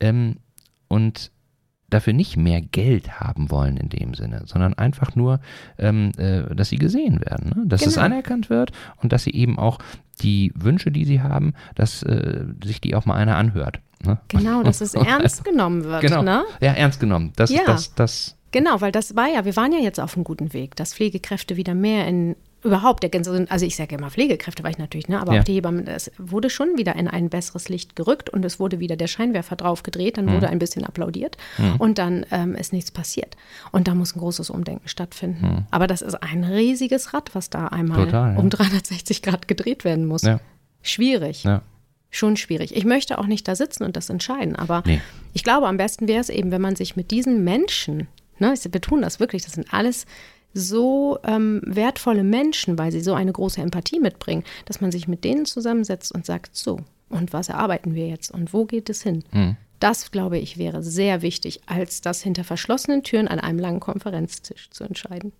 ähm, und dafür nicht mehr Geld haben wollen in dem Sinne, sondern einfach nur, ähm, äh, dass sie gesehen werden, ne? dass genau. es anerkannt wird und dass sie eben auch die Wünsche, die sie haben, dass äh, sich die auch mal einer anhört. Ne? Genau, dass es ernst genommen wird. Genau. Ne? Ja, ernst genommen. Das, ja. das, das, Genau, weil das war ja, wir waren ja jetzt auf einem guten Weg, dass Pflegekräfte wieder mehr in überhaupt der ganze, also ich sage immer Pflegekräfte war ich natürlich, ne, aber ja. auch die Hebammen, es wurde schon wieder in ein besseres Licht gerückt und es wurde wieder der Scheinwerfer drauf gedreht, dann mhm. wurde ein bisschen applaudiert mhm. und dann ähm, ist nichts passiert. Und da muss ein großes Umdenken stattfinden. Mhm. Aber das ist ein riesiges Rad, was da einmal Total, ja. um 360 Grad gedreht werden muss. Ja. Schwierig. Schon schwierig. Ich möchte auch nicht da sitzen und das entscheiden, aber nee. ich glaube, am besten wäre es eben, wenn man sich mit diesen Menschen, ne, ich betone das wirklich, das sind alles so ähm, wertvolle Menschen, weil sie so eine große Empathie mitbringen, dass man sich mit denen zusammensetzt und sagt, so, und was erarbeiten wir jetzt und wo geht es hin? Mhm. Das, glaube ich, wäre sehr wichtig, als das hinter verschlossenen Türen an einem langen Konferenztisch zu entscheiden.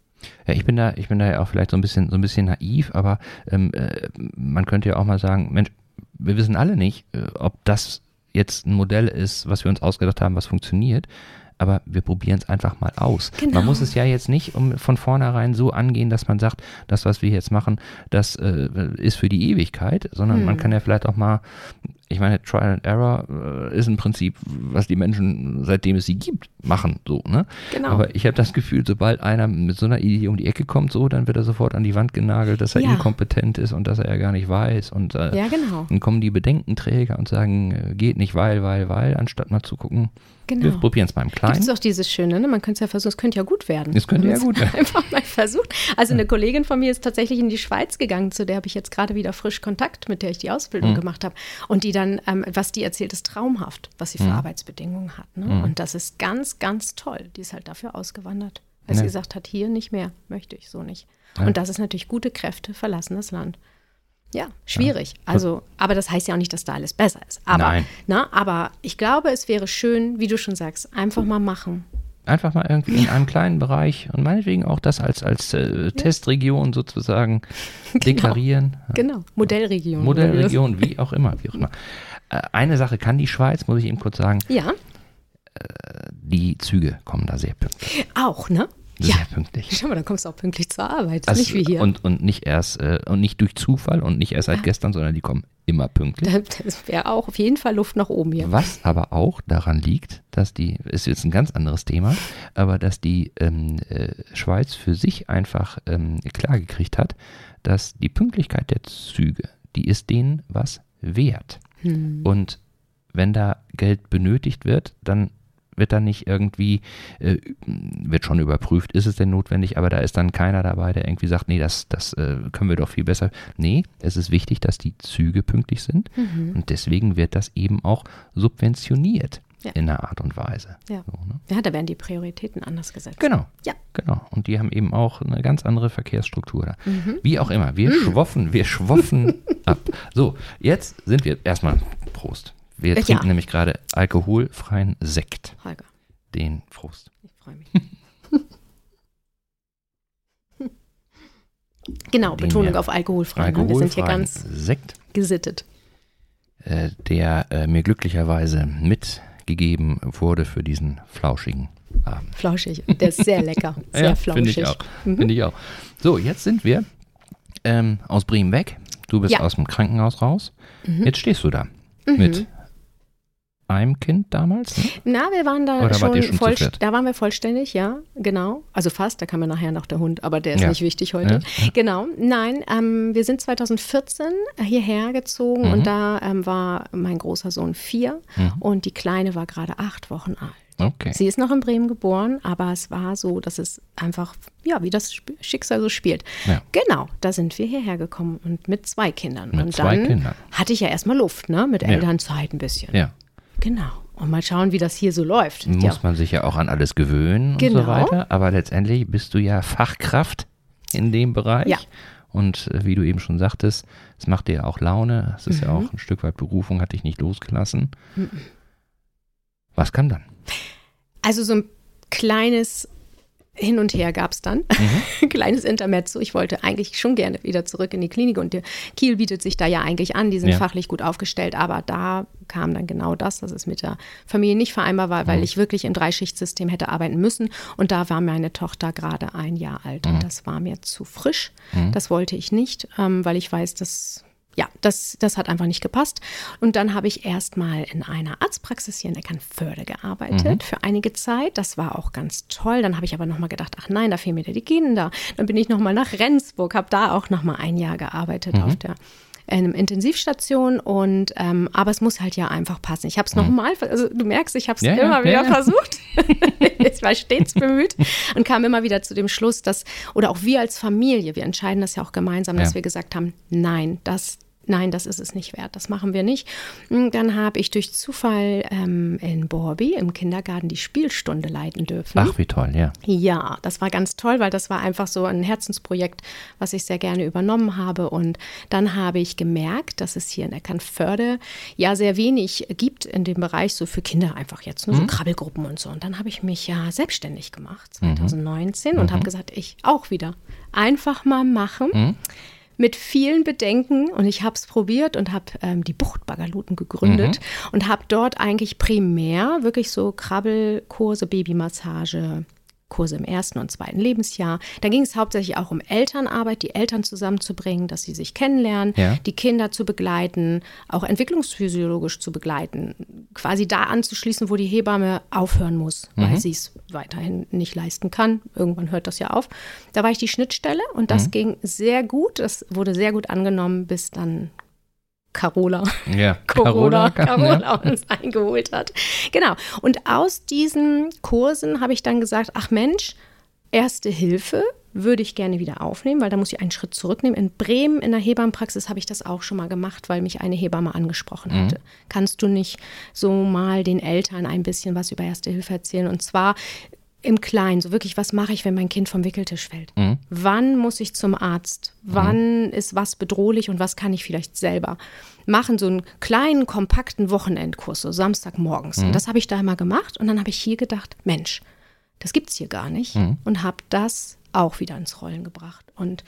Ja, ich bin da, ich bin da ja auch vielleicht so ein bisschen, so ein bisschen naiv, aber ähm, äh, man könnte ja auch mal sagen, Mensch, wir wissen alle nicht, äh, ob das jetzt ein Modell ist, was wir uns ausgedacht haben, was funktioniert aber wir probieren es einfach mal aus. Genau. Man muss es ja jetzt nicht um, von vornherein so angehen, dass man sagt, das, was wir jetzt machen, das äh, ist für die Ewigkeit, sondern hm. man kann ja vielleicht auch mal ich meine, Trial and Error äh, ist im Prinzip, was die Menschen, seitdem es sie gibt, machen. So, ne? Genau. Aber ich habe das Gefühl, sobald einer mit so einer Idee um die Ecke kommt, so, dann wird er sofort an die Wand genagelt, dass er ja. inkompetent ist und dass er ja gar nicht weiß. Und äh, ja, genau. dann kommen die Bedenkenträger und sagen, äh, geht nicht, weil, weil, weil, anstatt mal zu gucken, Genau. Wir probieren es mal im Kleinen. Gibt es auch dieses Schöne, ne? man könnte es ja versuchen, es könnte ja gut werden. Es könnte ja gut werden. Einfach mal versucht. Also eine Kollegin von mir ist tatsächlich in die Schweiz gegangen, zu der habe ich jetzt gerade wieder frisch Kontakt, mit der ich die Ausbildung mhm. gemacht habe. Und die dann, ähm, was die erzählt, ist traumhaft, was sie für mhm. Arbeitsbedingungen hat. Ne? Mhm. Und das ist ganz, ganz toll. Die ist halt dafür ausgewandert, weil ja. sie gesagt hat, hier nicht mehr, möchte ich so nicht. Ja. Und das ist natürlich gute Kräfte verlassen das Land. Ja, schwierig. Also, aber das heißt ja auch nicht, dass da alles besser ist. Aber, Nein. Na, ne, aber ich glaube, es wäre schön, wie du schon sagst, einfach mal machen. Einfach mal irgendwie in einem kleinen Bereich und meinetwegen auch das als, als äh, Testregion sozusagen genau. deklarieren. Genau, Modellregion. Modellregion, wie auch immer, wie auch immer. Äh, eine Sache kann die Schweiz, muss ich eben kurz sagen. Ja. Äh, die Züge kommen da sehr pünktlich. Auch, ne? Sehr ja. pünktlich. Schau mal, dann kommst du auch pünktlich zur Arbeit. Also, nicht wie hier. Und, und nicht erst, äh, und nicht durch Zufall und nicht erst seit ja. gestern, sondern die kommen immer pünktlich. Das wäre auch auf jeden Fall Luft nach oben hier. Was aber auch daran liegt, dass die, ist jetzt ein ganz anderes Thema, aber dass die ähm, äh, Schweiz für sich einfach ähm, klargekriegt hat, dass die Pünktlichkeit der Züge, die ist denen was wert. Hm. Und wenn da Geld benötigt wird, dann wird dann nicht irgendwie, äh, wird schon überprüft, ist es denn notwendig, aber da ist dann keiner dabei, der irgendwie sagt, nee, das, das äh, können wir doch viel besser. Nee, es ist wichtig, dass die Züge pünktlich sind mhm. und deswegen wird das eben auch subventioniert. Ja. in einer Art und Weise. Ja. So, ne? ja, da werden die Prioritäten anders gesetzt. Genau. Ja. Genau. Und die haben eben auch eine ganz andere Verkehrsstruktur da. Mhm. Wie auch immer. Wir mhm. schwoffen, wir schwoffen ab. So, jetzt sind wir erstmal Prost. Wir ja. trinken nämlich gerade alkoholfreien Sekt. Holger. Den Prost. Ich freue mich. genau, Den Betonung auf alkoholfrei. Ne? Wir sind hier ganz Sekt. gesittet. Äh, der äh, mir glücklicherweise mitgegeben wurde für diesen flauschigen Abend. Flauschig, der ist sehr lecker. Sehr ja, flauschig. Finde ich auch. Mhm. Finde ich auch. So, jetzt sind wir ähm, aus Bremen weg. Du bist ja. aus dem Krankenhaus raus. Mhm. Jetzt stehst du da mhm. mit einem Kind damals? Ne? Na, wir waren da Oder schon, schon voll, da waren wir vollständig, ja, genau. Also fast, da kam ja nachher noch der Hund, aber der ist ja. nicht wichtig heute. Ja. Genau, nein, ähm, wir sind 2014 hierher gezogen mhm. und da ähm, war mein großer Sohn vier mhm. und die Kleine war gerade acht Wochen alt. Okay. Sie ist noch in Bremen geboren, aber es war so, dass es einfach, ja, wie das Schicksal so spielt. Ja. Genau, da sind wir hierher gekommen und mit zwei Kindern. Mit und zwei dann Kindern. hatte ich ja erstmal Luft, ne, mit Elternzeit ein bisschen. Ja. Genau. Und mal schauen, wie das hier so läuft. Muss ja. man sich ja auch an alles gewöhnen genau. und so genau. weiter. Aber letztendlich bist du ja Fachkraft in dem Bereich. Ja. Und äh, wie du eben schon sagtest, es macht dir ja auch Laune. Es ist mhm. ja auch ein Stück weit Berufung, hat dich nicht losgelassen. Mhm. Was kann dann? Also so ein kleines hin und her gab es dann. Mhm. Kleines Intermezzo. Ich wollte eigentlich schon gerne wieder zurück in die Klinik und Kiel bietet sich da ja eigentlich an. Die sind ja. fachlich gut aufgestellt, aber da kam dann genau das, dass es mit der Familie nicht vereinbar war, weil mhm. ich wirklich im Dreischichtsystem hätte arbeiten müssen. Und da war meine Tochter gerade ein Jahr alt mhm. und das war mir zu frisch. Mhm. Das wollte ich nicht, ähm, weil ich weiß, dass ja, das, das hat einfach nicht gepasst. Und dann habe ich erstmal in einer Arztpraxis hier in Eckernförde gearbeitet mhm. für einige Zeit. Das war auch ganz toll. Dann habe ich aber nochmal gedacht, ach nein, da fehlen mir die Kinder. Dann bin ich nochmal nach Rendsburg, habe da auch nochmal ein Jahr gearbeitet mhm. auf der einem Intensivstation und ähm, aber es muss halt ja einfach passen. Ich habe es mhm. nochmal, also du merkst, ich habe es ja, immer ja, wieder ja. versucht. ich war stets bemüht und kam immer wieder zu dem Schluss, dass oder auch wir als Familie, wir entscheiden das ja auch gemeinsam, dass wir gesagt haben, nein, das nein, das ist es nicht wert, das machen wir nicht. Dann habe ich durch Zufall ähm, in Borby im Kindergarten die Spielstunde leiten dürfen. Ach, wie toll, ja. Ja, das war ganz toll, weil das war einfach so ein Herzensprojekt, was ich sehr gerne übernommen habe. Und dann habe ich gemerkt, dass es hier in Eckernförde ja sehr wenig gibt in dem Bereich, so für Kinder einfach jetzt, nur ne, mhm. so Krabbelgruppen und so. Und dann habe ich mich ja selbstständig gemacht, 2019, mhm. und habe mhm. gesagt, ich auch wieder einfach mal machen. Mhm mit vielen Bedenken und ich habe es probiert und habe ähm, die Buchtbagaluten gegründet mhm. und habe dort eigentlich primär wirklich so Krabbelkurse, Babymassage, Kurse im ersten und zweiten Lebensjahr. Da ging es hauptsächlich auch um Elternarbeit, die Eltern zusammenzubringen, dass sie sich kennenlernen, ja. die Kinder zu begleiten, auch entwicklungsphysiologisch zu begleiten, quasi da anzuschließen, wo die Hebamme aufhören muss, mhm. weil sie es weiterhin nicht leisten kann. Irgendwann hört das ja auf. Da war ich die Schnittstelle und das mhm. ging sehr gut. Das wurde sehr gut angenommen, bis dann Carola, ja, Corona, Carola, Carola uns eingeholt hat. Genau. Und aus diesen Kursen habe ich dann gesagt, ach Mensch, Erste Hilfe würde ich gerne wieder aufnehmen, weil da muss ich einen Schritt zurücknehmen. In Bremen in der Hebammenpraxis habe ich das auch schon mal gemacht, weil mich eine Hebamme angesprochen mhm. hatte. Kannst du nicht so mal den Eltern ein bisschen was über Erste Hilfe erzählen? Und zwar im Kleinen, so wirklich, was mache ich, wenn mein Kind vom Wickeltisch fällt? Mhm. Wann muss ich zum Arzt? Wann mhm. ist was bedrohlich und was kann ich vielleicht selber machen? So einen kleinen, kompakten Wochenendkurs, so Samstagmorgens. Mhm. Und das habe ich da immer gemacht und dann habe ich hier gedacht, Mensch, das gibt es hier gar nicht mhm. und habe das auch wieder ins Rollen gebracht. Und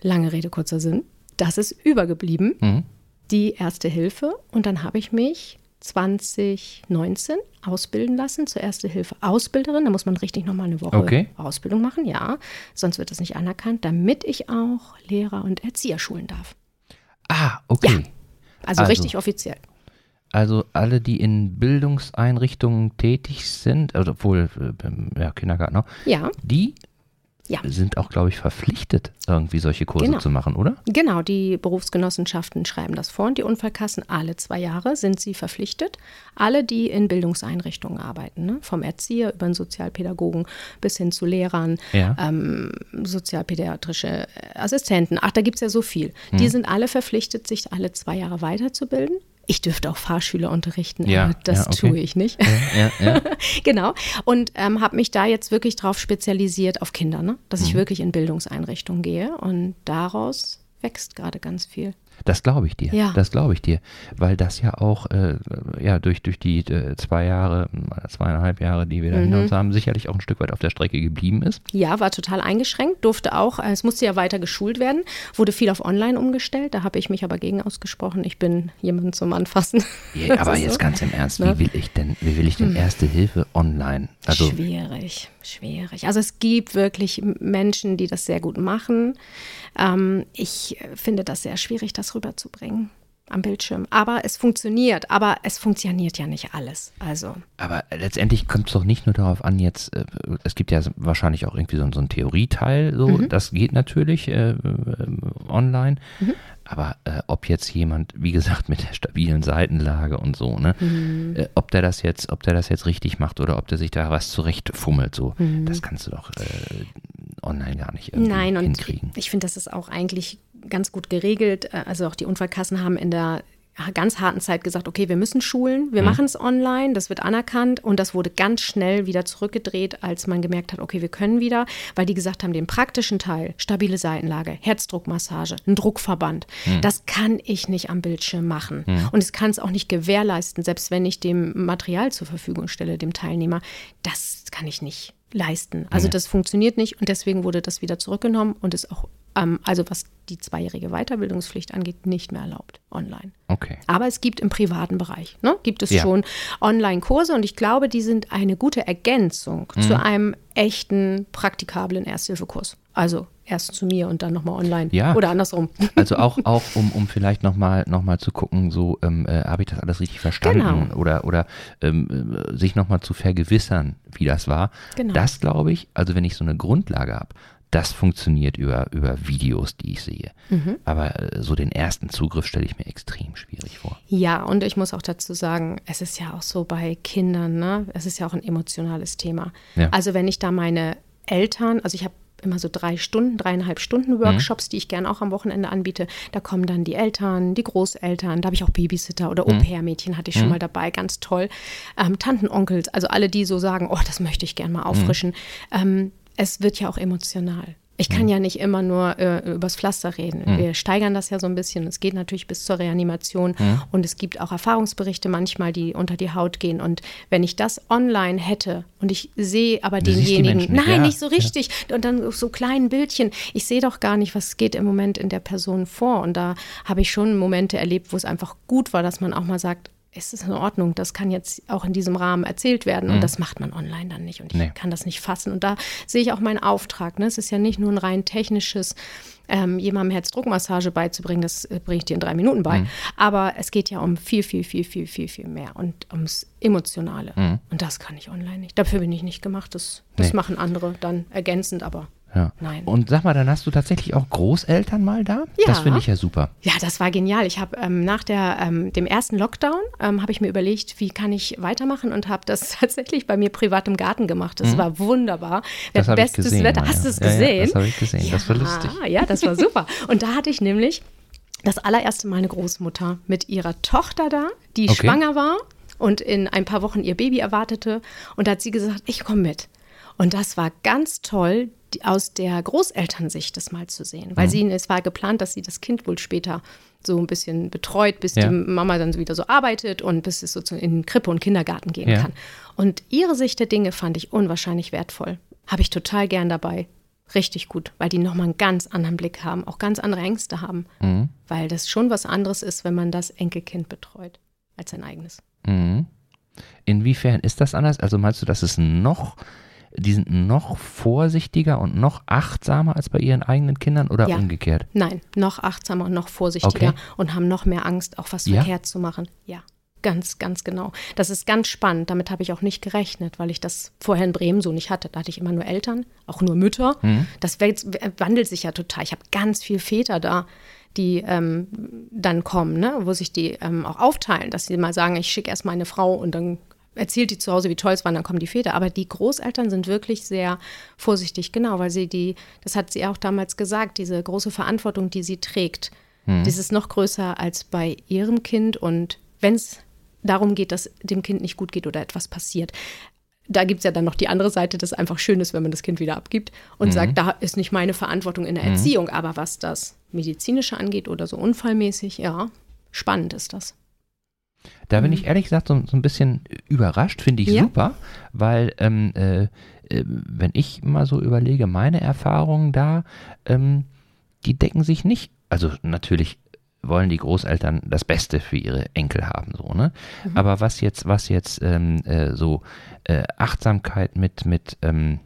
lange Rede, kurzer Sinn, das ist übergeblieben, mhm. die erste Hilfe. Und dann habe ich mich 2019 ausbilden lassen zur Erste Hilfe Ausbilderin. Da muss man richtig nochmal eine Woche okay. Ausbildung machen, ja. Sonst wird das nicht anerkannt, damit ich auch Lehrer und Erzieher schulen darf. Ah, okay. Ja. Also, also richtig offiziell. Also alle, die in Bildungseinrichtungen tätig sind, also obwohl äh, ja, Kindergarten ja. die ja. sind auch, glaube ich, verpflichtet, irgendwie solche Kurse genau. zu machen, oder? Genau, die Berufsgenossenschaften schreiben das vor und die Unfallkassen alle zwei Jahre sind sie verpflichtet. Alle, die in Bildungseinrichtungen arbeiten, ne? vom Erzieher über den Sozialpädagogen bis hin zu Lehrern, ja. ähm, sozialpädiatrische Assistenten, ach, da gibt es ja so viel. Hm. Die sind alle verpflichtet, sich alle zwei Jahre weiterzubilden. Ich dürfte auch Fahrschüler unterrichten, ja, aber das ja, okay. tue ich nicht. Ja, genau. Und ähm, habe mich da jetzt wirklich drauf spezialisiert auf Kinder, ne? dass mhm. ich wirklich in Bildungseinrichtungen gehe. Und daraus wächst gerade ganz viel. Das glaube ich dir. Ja. Das glaube ich dir. Weil das ja auch äh, ja, durch, durch die äh, zwei Jahre, zweieinhalb Jahre, die wir da mhm. hinter uns haben, sicherlich auch ein Stück weit auf der Strecke geblieben ist. Ja, war total eingeschränkt, durfte auch, äh, es musste ja weiter geschult werden, wurde viel auf Online umgestellt. Da habe ich mich aber gegen ausgesprochen. Ich bin jemand zum Anfassen. Ja, aber jetzt so. ganz im Ernst, ne? wie will ich denn, wie will ich denn hm. Erste Hilfe online? Also, schwierig, schwierig. Also es gibt wirklich Menschen, die das sehr gut machen. Ähm, ich finde das sehr schwierig, das rüberzubringen. Am Bildschirm. Aber es funktioniert. Aber es funktioniert ja nicht alles. Also. Aber letztendlich kommt es doch nicht nur darauf an, jetzt, äh, es gibt ja wahrscheinlich auch irgendwie so, so einen Theorieteil, so, mhm. das geht natürlich äh, äh, online. Mhm. Aber äh, ob jetzt jemand, wie gesagt, mit der stabilen Seitenlage und so, ne, mhm. äh, ob der das jetzt, ob der das jetzt richtig macht oder ob der sich da was zurechtfummelt, so, mhm. das kannst du doch online gar nicht irgendwie Nein, hinkriegen. Und ich finde, das ist auch eigentlich ganz gut geregelt. Äh, also auch die Unfallkassen haben in der ganz harten Zeit gesagt, okay, wir müssen schulen, wir mhm. machen es online, das wird anerkannt und das wurde ganz schnell wieder zurückgedreht, als man gemerkt hat, okay, wir können wieder, weil die gesagt haben, den praktischen Teil, stabile Seitenlage, Herzdruckmassage, ein Druckverband, mhm. das kann ich nicht am Bildschirm machen mhm. und es kann es auch nicht gewährleisten, selbst wenn ich dem Material zur Verfügung stelle, dem Teilnehmer, das kann ich nicht leisten. Also das funktioniert nicht und deswegen wurde das wieder zurückgenommen und ist auch also was die zweijährige Weiterbildungspflicht angeht, nicht mehr erlaubt online. Okay. Aber es gibt im privaten Bereich, ne, gibt es ja. schon Online-Kurse und ich glaube, die sind eine gute Ergänzung mhm. zu einem echten, praktikablen Ersthilfekurs. Also erst zu mir und dann nochmal online. Ja. Oder andersrum. Also auch, auch um, um vielleicht nochmal noch mal zu gucken, so ähm, äh, habe ich das alles richtig verstanden genau. oder, oder ähm, äh, sich nochmal zu vergewissern, wie das war. Genau. Das glaube ich, also wenn ich so eine Grundlage habe, das funktioniert über, über Videos, die ich sehe. Mhm. Aber äh, so den ersten Zugriff stelle ich mir extrem schwierig vor. Ja, und ich muss auch dazu sagen, es ist ja auch so bei Kindern, ne? es ist ja auch ein emotionales Thema. Ja. Also wenn ich da meine Eltern, also ich habe immer so drei Stunden, dreieinhalb Stunden Workshops, mhm. die ich gerne auch am Wochenende anbiete. Da kommen dann die Eltern, die Großeltern, da habe ich auch Babysitter oder mhm. Au-pair-Mädchen hatte ich schon mhm. mal dabei, ganz toll. Ähm, Tanten, Onkels, also alle, die so sagen, oh, das möchte ich gerne mal auffrischen. Mhm. Ähm, es wird ja auch emotional. Ich kann mhm. ja nicht immer nur äh, übers Pflaster reden. Mhm. Wir steigern das ja so ein bisschen. Es geht natürlich bis zur Reanimation mhm. und es gibt auch Erfahrungsberichte manchmal, die unter die Haut gehen. Und wenn ich das online hätte und ich sehe aber du denjenigen, nicht. nein, ja. nicht so richtig, ja. und dann so kleinen Bildchen, ich sehe doch gar nicht, was geht im Moment in der Person vor. Und da habe ich schon Momente erlebt, wo es einfach gut war, dass man auch mal sagt, ist es in Ordnung, das kann jetzt auch in diesem Rahmen erzählt werden und mhm. das macht man online dann nicht und ich nee. kann das nicht fassen. Und da sehe ich auch meinen Auftrag. Ne? Es ist ja nicht nur ein rein technisches, ähm, jemandem Herzdruckmassage beizubringen, das äh, bringe ich dir in drei Minuten bei. Mhm. Aber es geht ja um viel, viel, viel, viel, viel, viel mehr und ums Emotionale. Mhm. Und das kann ich online nicht. Dafür bin ich nicht gemacht. Das, das nee. machen andere dann ergänzend, aber ja. Nein. Und sag mal, dann hast du tatsächlich auch Großeltern mal da? Ja. Das finde ich ja super. Ja, das war genial. Ich habe ähm, nach der, ähm, dem ersten Lockdown ähm, habe ich mir überlegt, wie kann ich weitermachen und habe das tatsächlich bei mir privat im Garten gemacht. Das mhm. war wunderbar. Das bestes gesehen, Wetter. Hast du es gesehen? Ja, das habe ich gesehen. das war lustig. Ja, das war super. Und da hatte ich nämlich das allererste Mal eine Großmutter mit ihrer Tochter da, die okay. schwanger war und in ein paar Wochen ihr Baby erwartete. Und da hat sie gesagt, ich komme mit. Und das war ganz toll, aus der Großelternsicht das mal zu sehen. Weil mhm. sie, es war geplant, dass sie das Kind wohl später so ein bisschen betreut, bis ja. die Mama dann wieder so arbeitet und bis es so in Krippe und Kindergarten gehen ja. kann. Und ihre Sicht der Dinge fand ich unwahrscheinlich wertvoll. Habe ich total gern dabei. Richtig gut, weil die nochmal einen ganz anderen Blick haben, auch ganz andere Ängste haben. Mhm. Weil das schon was anderes ist, wenn man das Enkelkind betreut, als sein eigenes. Mhm. Inwiefern ist das anders? Also meinst du, dass es noch die sind noch vorsichtiger und noch achtsamer als bei ihren eigenen Kindern oder ja. umgekehrt? Nein, noch achtsamer und noch vorsichtiger okay. und haben noch mehr Angst, auch was ja? verkehrt zu machen. Ja. Ganz, ganz genau. Das ist ganz spannend. Damit habe ich auch nicht gerechnet, weil ich das vorher in Bremen so nicht hatte. Da hatte ich immer nur Eltern, auch nur Mütter. Mhm. Das wandelt sich ja total. Ich habe ganz viele Väter da, die ähm, dann kommen, ne? wo sich die ähm, auch aufteilen, dass sie mal sagen, ich schicke erst meine Frau und dann erzählt die zu Hause, wie toll es war, dann kommen die Väter. Aber die Großeltern sind wirklich sehr vorsichtig, genau, weil sie die, das hat sie auch damals gesagt, diese große Verantwortung, die sie trägt, hm. das ist noch größer als bei ihrem Kind. Und wenn es darum geht, dass dem Kind nicht gut geht oder etwas passiert, da gibt es ja dann noch die andere Seite, dass es einfach schön ist, wenn man das Kind wieder abgibt und mhm. sagt, da ist nicht meine Verantwortung in der mhm. Erziehung, aber was das Medizinische angeht oder so unfallmäßig, ja, spannend ist das. Da bin mhm. ich ehrlich gesagt so, so ein bisschen überrascht, finde ich ja. super, weil ähm, äh, äh, wenn ich mal so überlege, meine Erfahrungen da, ähm, die decken sich nicht, also natürlich wollen die Großeltern das Beste für ihre Enkel haben, so, ne? Mhm. Aber was jetzt, was jetzt ähm, äh, so äh, Achtsamkeit mit, mit ähm,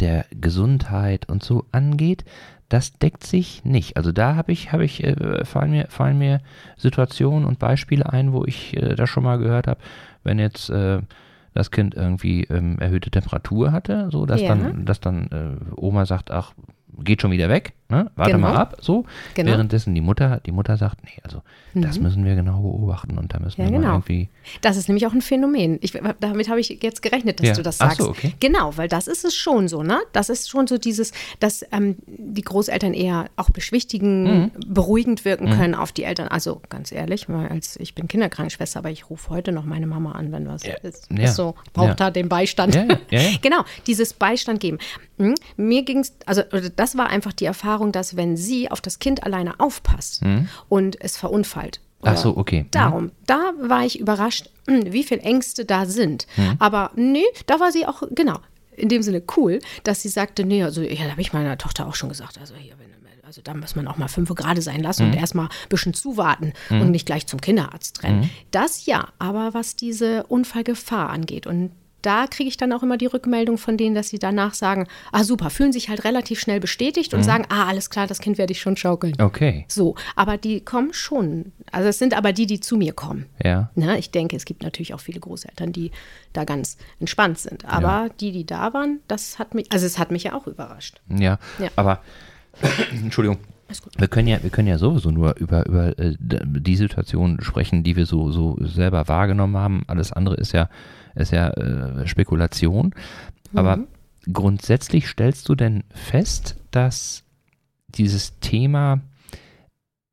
der Gesundheit und so angeht, das deckt sich nicht. Also da habe ich, habe ich, äh, fallen, mir, fallen mir Situationen und Beispiele ein, wo ich äh, das schon mal gehört habe, wenn jetzt äh, das Kind irgendwie ähm, erhöhte Temperatur hatte, so dass ja. dann, dass dann äh, Oma sagt, ach, geht schon wieder weg, ne? Warte genau. mal ab, so. Genau. Währenddessen die Mutter, die Mutter sagt, nee, also mhm. das müssen wir genau beobachten und da müssen ja, wir genau. irgendwie. Das ist nämlich auch ein Phänomen. Ich, damit habe ich jetzt gerechnet, dass ja. du das sagst. Ach so, okay. Genau, weil das ist es schon so, ne? Das ist schon so dieses, dass ähm, die Großeltern eher auch beschwichtigen, mhm. beruhigend wirken mhm. können auf die Eltern. Also ganz ehrlich, weil als ich bin Kinderkrankenschwester, aber ich rufe heute noch meine Mama an, wenn was ja. ist. ist so, braucht da den Beistand. genau, dieses Beistand geben. Hm? Mir ging es, also das war einfach die Erfahrung, dass wenn sie auf das Kind alleine aufpasst mhm. und es verunfallt. Ach so, okay. Mhm. Darum, da war ich überrascht, wie viele Ängste da sind. Mhm. Aber nee, da war sie auch, genau, in dem Sinne cool, dass sie sagte, nee, also ja, da habe ich meiner Tochter auch schon gesagt, also hier, wenn also da muss man auch mal fünf gerade sein lassen mhm. und erstmal ein bisschen zuwarten mhm. und nicht gleich zum Kinderarzt rennen. Mhm. Das ja, aber was diese Unfallgefahr angeht und da kriege ich dann auch immer die Rückmeldung von denen, dass sie danach sagen, ah super, fühlen sich halt relativ schnell bestätigt und mhm. sagen, ah alles klar, das Kind werde ich schon schaukeln. Okay. So, aber die kommen schon. Also es sind aber die, die zu mir kommen. Ja. Na, ich denke, es gibt natürlich auch viele Großeltern, die da ganz entspannt sind. Aber ja. die, die da waren, das hat mich, also es hat mich ja auch überrascht. Ja, ja. aber Entschuldigung. Wir können ja, wir können ja sowieso nur über, über äh, die Situation sprechen, die wir so, so selber wahrgenommen haben. Alles andere ist ja ist ja äh, Spekulation. Aber mhm. grundsätzlich stellst du denn fest, dass dieses Thema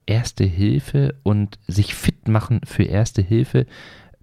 Erste Hilfe und sich fit machen für Erste Hilfe,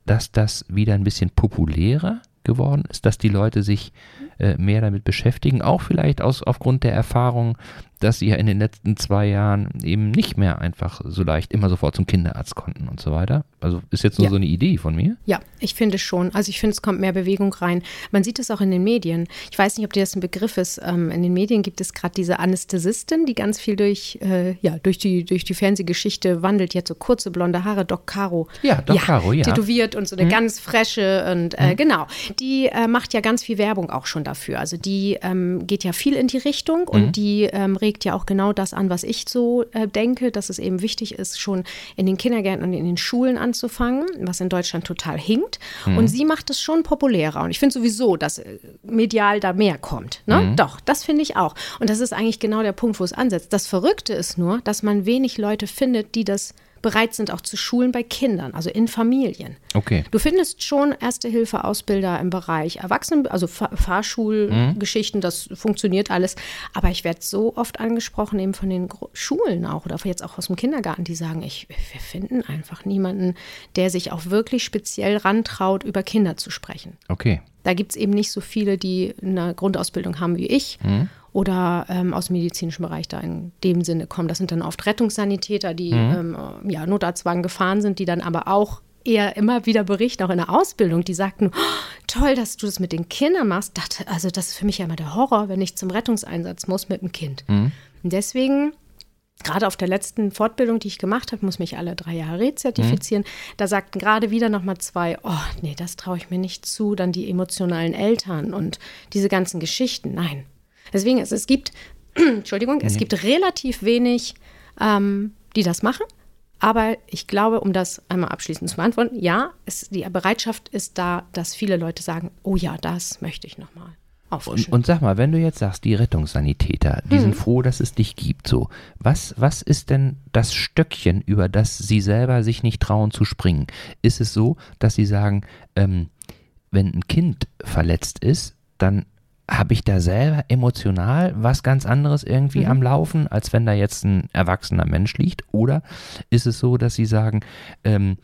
dass das wieder ein bisschen populärer geworden ist, dass die Leute sich äh, mehr damit beschäftigen, auch vielleicht aus, aufgrund der Erfahrung, dass sie ja in den letzten zwei Jahren eben nicht mehr einfach so leicht immer sofort zum Kinderarzt konnten und so weiter. Also ist jetzt nur ja. so eine Idee von mir? Ja, ich finde schon. Also ich finde, es kommt mehr Bewegung rein. Man sieht es auch in den Medien. Ich weiß nicht, ob dir das ein Begriff ist. Ähm, in den Medien gibt es gerade diese Anästhesistin, die ganz viel durch, äh, ja, durch, die, durch die Fernsehgeschichte wandelt. Jetzt so kurze blonde Haare, Doc Caro. Ja, Doc ja, Caro, ja. Tätowiert und so eine mhm. ganz frische und äh, mhm. genau. Die äh, macht ja ganz viel Werbung auch schon dafür. Also die ähm, geht ja viel in die Richtung und mhm. die ähm, regt ja auch genau das an, was ich so äh, denke, dass es eben wichtig ist, schon in den Kindergärten und in den Schulen anzufangen, was in Deutschland total hinkt. Mhm. Und sie macht es schon populärer. Und ich finde sowieso, dass äh, medial da mehr kommt. Ne? Mhm. Doch, das finde ich auch. Und das ist eigentlich genau der Punkt, wo es ansetzt. Das Verrückte ist nur, dass man wenig Leute findet, die das bereit sind, auch zu schulen bei Kindern, also in Familien. Okay. Du findest schon Erste-Hilfe-Ausbilder im Bereich Erwachsenen, also Fahrschulgeschichten, mhm. das funktioniert alles. Aber ich werde so oft angesprochen, eben von den Schulen auch oder jetzt auch aus dem Kindergarten, die sagen, ich, wir finden einfach niemanden, der sich auch wirklich speziell rantraut, über Kinder zu sprechen. Okay. Da gibt es eben nicht so viele, die eine Grundausbildung haben wie ich. Mhm oder ähm, aus dem medizinischen Bereich da in dem Sinne kommen. Das sind dann oft Rettungssanitäter, die mhm. ähm, ja, Notarztwagen gefahren sind, die dann aber auch eher immer wieder berichten, auch in der Ausbildung, die sagten, oh, toll, dass du das mit den Kindern machst. Das, also das ist für mich ja immer der Horror, wenn ich zum Rettungseinsatz muss mit dem Kind. Mhm. Und deswegen gerade auf der letzten Fortbildung, die ich gemacht habe, muss mich alle drei Jahre rezertifizieren. Mhm. Da sagten gerade wieder noch mal zwei, oh nee, das traue ich mir nicht zu. Dann die emotionalen Eltern und diese ganzen Geschichten. Nein, Deswegen, es, es gibt, Entschuldigung, es gibt relativ wenig, ähm, die das machen. Aber ich glaube, um das einmal abschließend zu beantworten, ja, es, die Bereitschaft ist da, dass viele Leute sagen, oh ja, das möchte ich nochmal. Und, und, sag mal, wenn du jetzt sagst, die Rettungssanitäter, die hm. sind froh, dass es dich gibt, so. Was, was ist denn das Stöckchen, über das sie selber sich nicht trauen zu springen? Ist es so, dass sie sagen, ähm, wenn ein Kind verletzt ist, dann habe ich da selber emotional was ganz anderes irgendwie mhm. am Laufen, als wenn da jetzt ein erwachsener Mensch liegt? Oder ist es so, dass Sie sagen, ähm,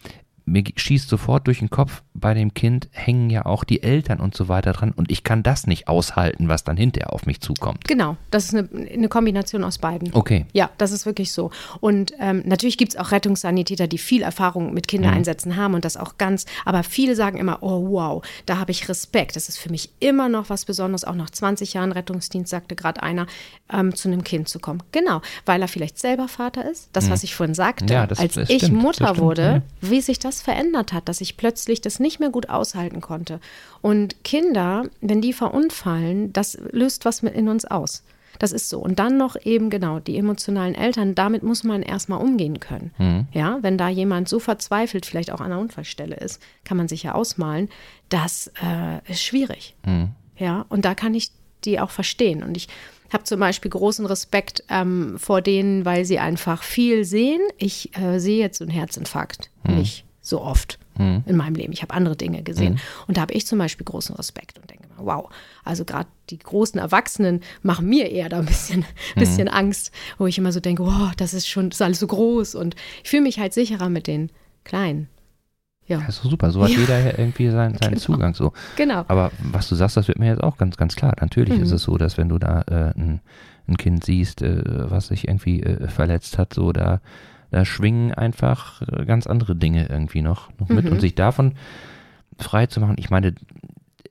mir schießt sofort durch den Kopf, bei dem Kind hängen ja auch die Eltern und so weiter dran und ich kann das nicht aushalten, was dann hinterher auf mich zukommt. Genau, das ist eine, eine Kombination aus beiden. Okay. Ja, das ist wirklich so. Und ähm, natürlich gibt es auch Rettungssanitäter, die viel Erfahrung mit Kindereinsätzen mhm. haben und das auch ganz, aber viele sagen immer, oh wow, da habe ich Respekt. Das ist für mich immer noch was Besonderes, auch nach 20 Jahren Rettungsdienst, sagte gerade einer, ähm, zu einem Kind zu kommen. Genau, weil er vielleicht selber Vater ist, das, mhm. was ich vorhin sagte, ja, das, als das ich stimmt, Mutter wurde, ja. wie sich das verändert hat, dass ich plötzlich das nicht nicht mehr gut aushalten konnte. Und Kinder, wenn die verunfallen, das löst was in uns aus. Das ist so. Und dann noch eben genau die emotionalen Eltern, damit muss man erstmal umgehen können. Mhm. Ja, wenn da jemand so verzweifelt, vielleicht auch an der Unfallstelle ist, kann man sich ja ausmalen, das äh, ist schwierig. Mhm. Ja, und da kann ich die auch verstehen. Und ich habe zum Beispiel großen Respekt ähm, vor denen, weil sie einfach viel sehen. Ich äh, sehe jetzt so einen Herzinfarkt mhm. nicht so oft mhm. in meinem Leben. Ich habe andere Dinge gesehen. Mhm. Und da habe ich zum Beispiel großen Respekt und denke mal, wow, also gerade die großen Erwachsenen machen mir eher da ein bisschen, mhm. bisschen Angst, wo ich immer so denke, wow, das ist schon, das ist alles so groß. Und ich fühle mich halt sicherer mit den Kleinen. Ja. Das ist super. So hat ja. jeder irgendwie seinen, seinen genau. Zugang. So. Genau. Aber was du sagst, das wird mir jetzt auch ganz, ganz klar. Natürlich mhm. ist es so, dass wenn du da äh, ein, ein, Kind siehst, äh, was sich irgendwie äh, verletzt hat, so da, da schwingen einfach äh, ganz andere Dinge irgendwie noch, noch mit. Mhm. Und sich davon frei zu machen, ich meine,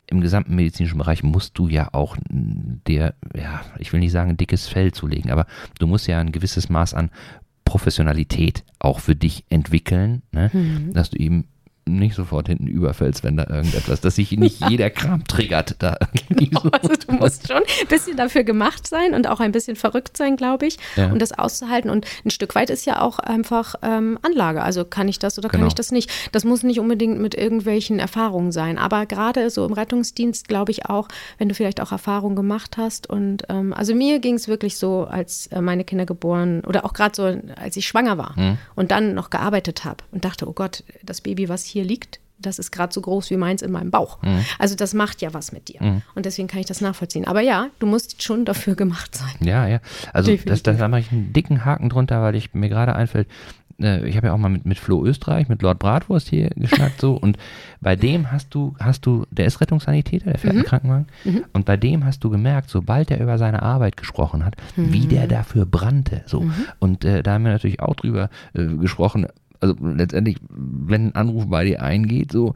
im gesamten medizinischen Bereich musst du ja auch dir, ja, ich will nicht sagen, ein dickes Fell zulegen, aber du musst ja ein gewisses Maß an Professionalität auch für dich entwickeln, ne? Mhm. dass du eben nicht sofort hinten überfällst, wenn da irgendetwas, dass sich nicht jeder Kram triggert. Da so. Also du musst schon ein bisschen dafür gemacht sein und auch ein bisschen verrückt sein, glaube ich, ja. um das auszuhalten. Und ein Stück weit ist ja auch einfach ähm, Anlage. Also kann ich das oder genau. kann ich das nicht? Das muss nicht unbedingt mit irgendwelchen Erfahrungen sein. Aber gerade so im Rettungsdienst, glaube ich auch, wenn du vielleicht auch Erfahrungen gemacht hast. Und ähm, also mir ging es wirklich so, als äh, meine Kinder geboren oder auch gerade so, als ich schwanger war hm. und dann noch gearbeitet habe und dachte, oh Gott, das Baby, was hier hier liegt, das ist gerade so groß wie meins in meinem Bauch. Mhm. Also das macht ja was mit dir. Mhm. Und deswegen kann ich das nachvollziehen. Aber ja, du musst schon dafür gemacht sein. Ja, ja. Also das, das, da mache ich einen dicken Haken drunter, weil ich mir gerade einfällt, äh, ich habe ja auch mal mit, mit Flo Österreich, mit Lord Bratwurst hier geschnackt so und bei dem hast du, hast du, der ist Rettungssanitäter, der fährt mhm. einen Krankenwagen mhm. und bei dem hast du gemerkt, sobald er über seine Arbeit gesprochen hat, wie der mhm. dafür brannte so mhm. und äh, da haben wir natürlich auch drüber äh, gesprochen, also letztendlich, wenn ein Anruf bei dir eingeht, so,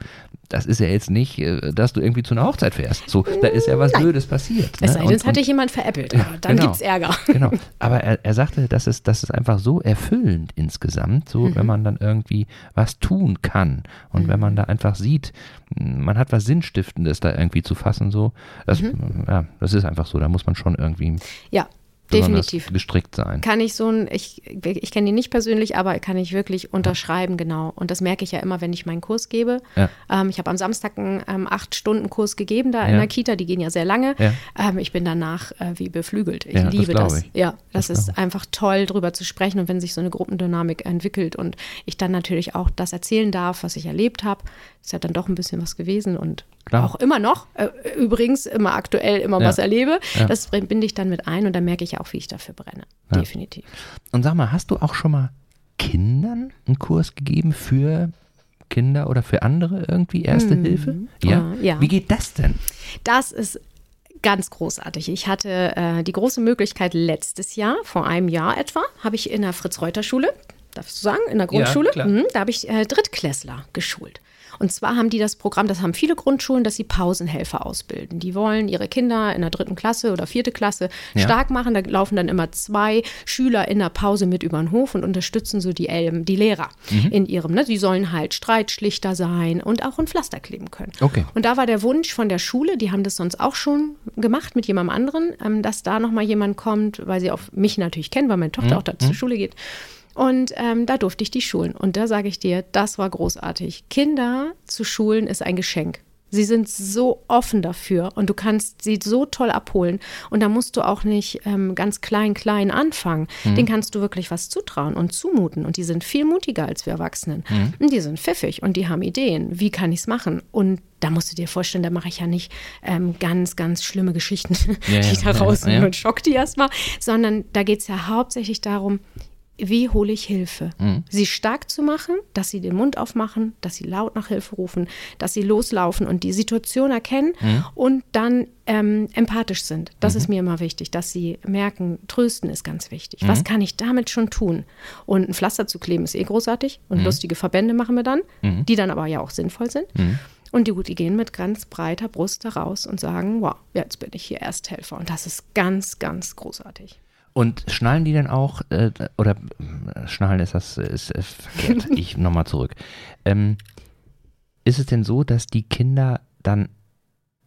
das ist ja jetzt nicht, äh, dass du irgendwie zu einer Hochzeit fährst. So, da ist ja was Nein. Blödes passiert. Ne? Es sei denn, es hatte jemand veräppelt, ja, dann genau, gibt es Ärger. Genau. Aber er, er sagte, das ist, das ist einfach so erfüllend insgesamt, so mhm. wenn man dann irgendwie was tun kann und mhm. wenn man da einfach sieht, man hat was Sinnstiftendes da irgendwie zu fassen, so. Das, mhm. ja, das ist einfach so, da muss man schon irgendwie. Ja, Definitiv. gestrickt sein. Kann ich so ein, ich, ich kenne ihn nicht persönlich, aber kann ich wirklich unterschreiben, genau. Und das merke ich ja immer, wenn ich meinen Kurs gebe. Ja. Ähm, ich habe am Samstag einen ähm, acht-Stunden-Kurs gegeben da ja. in der Kita, die gehen ja sehr lange. Ja. Ähm, ich bin danach äh, wie beflügelt. Ich liebe das. das. Ja, das, das ist einfach toll, drüber zu sprechen und wenn sich so eine Gruppendynamik entwickelt und ich dann natürlich auch das erzählen darf, was ich erlebt habe, ist ja dann doch ein bisschen was gewesen und Klar. auch immer noch, äh, übrigens immer aktuell immer ja. was erlebe, ja. das binde ich dann mit ein und dann merke ich auch, wie ich dafür brenne. Ja. Definitiv. Und sag mal, hast du auch schon mal Kindern einen Kurs gegeben für Kinder oder für andere irgendwie Erste hm. Hilfe? Ja? ja. Wie geht das denn? Das ist ganz großartig. Ich hatte äh, die große Möglichkeit letztes Jahr, vor einem Jahr etwa, habe ich in der Fritz-Reuter-Schule, darfst du sagen, in der Grundschule, ja, mhm, da habe ich äh, Drittklässler geschult. Und zwar haben die das Programm, das haben viele Grundschulen, dass sie Pausenhelfer ausbilden. Die wollen ihre Kinder in der dritten Klasse oder vierte Klasse ja. stark machen. Da laufen dann immer zwei Schüler in der Pause mit über den Hof und unterstützen so die, ähm, die Lehrer mhm. in ihrem. Ne? Sie sollen halt streitschlichter sein und auch ein Pflaster kleben können. Okay. Und da war der Wunsch von der Schule, die haben das sonst auch schon gemacht mit jemandem anderen, ähm, dass da nochmal jemand kommt, weil sie auch mich natürlich kennen, weil meine Tochter mhm. auch da zur mhm. Schule geht und ähm, da durfte ich die schulen. Und da sage ich dir, das war großartig. Kinder zu schulen ist ein Geschenk. Sie sind so offen dafür und du kannst sie so toll abholen. Und da musst du auch nicht ähm, ganz klein, klein anfangen. Mhm. Den kannst du wirklich was zutrauen und zumuten. Und die sind viel mutiger als wir Erwachsenen. Mhm. Und die sind pfiffig und die haben Ideen. Wie kann ich es machen? Und da musst du dir vorstellen, da mache ich ja nicht ähm, ganz, ganz schlimme Geschichten, ja, die da raus ja, ja. und schock die erstmal, sondern da geht es ja hauptsächlich darum, wie hole ich Hilfe? Mhm. Sie stark zu machen, dass sie den Mund aufmachen, dass sie laut nach Hilfe rufen, dass sie loslaufen und die Situation erkennen mhm. und dann ähm, empathisch sind. Das mhm. ist mir immer wichtig, dass sie merken, trösten ist ganz wichtig. Was mhm. kann ich damit schon tun? Und ein Pflaster zu kleben ist eh großartig und mhm. lustige Verbände machen wir dann, mhm. die dann aber ja auch sinnvoll sind. Und die, die gehen mit ganz breiter Brust da raus und sagen, wow, jetzt bin ich hier Ersthelfer. Und das ist ganz, ganz großartig. Und schnallen die denn auch, äh, oder äh, schnallen ist das ist, ist verkehrt, ich nochmal zurück. Ähm, ist es denn so, dass die Kinder dann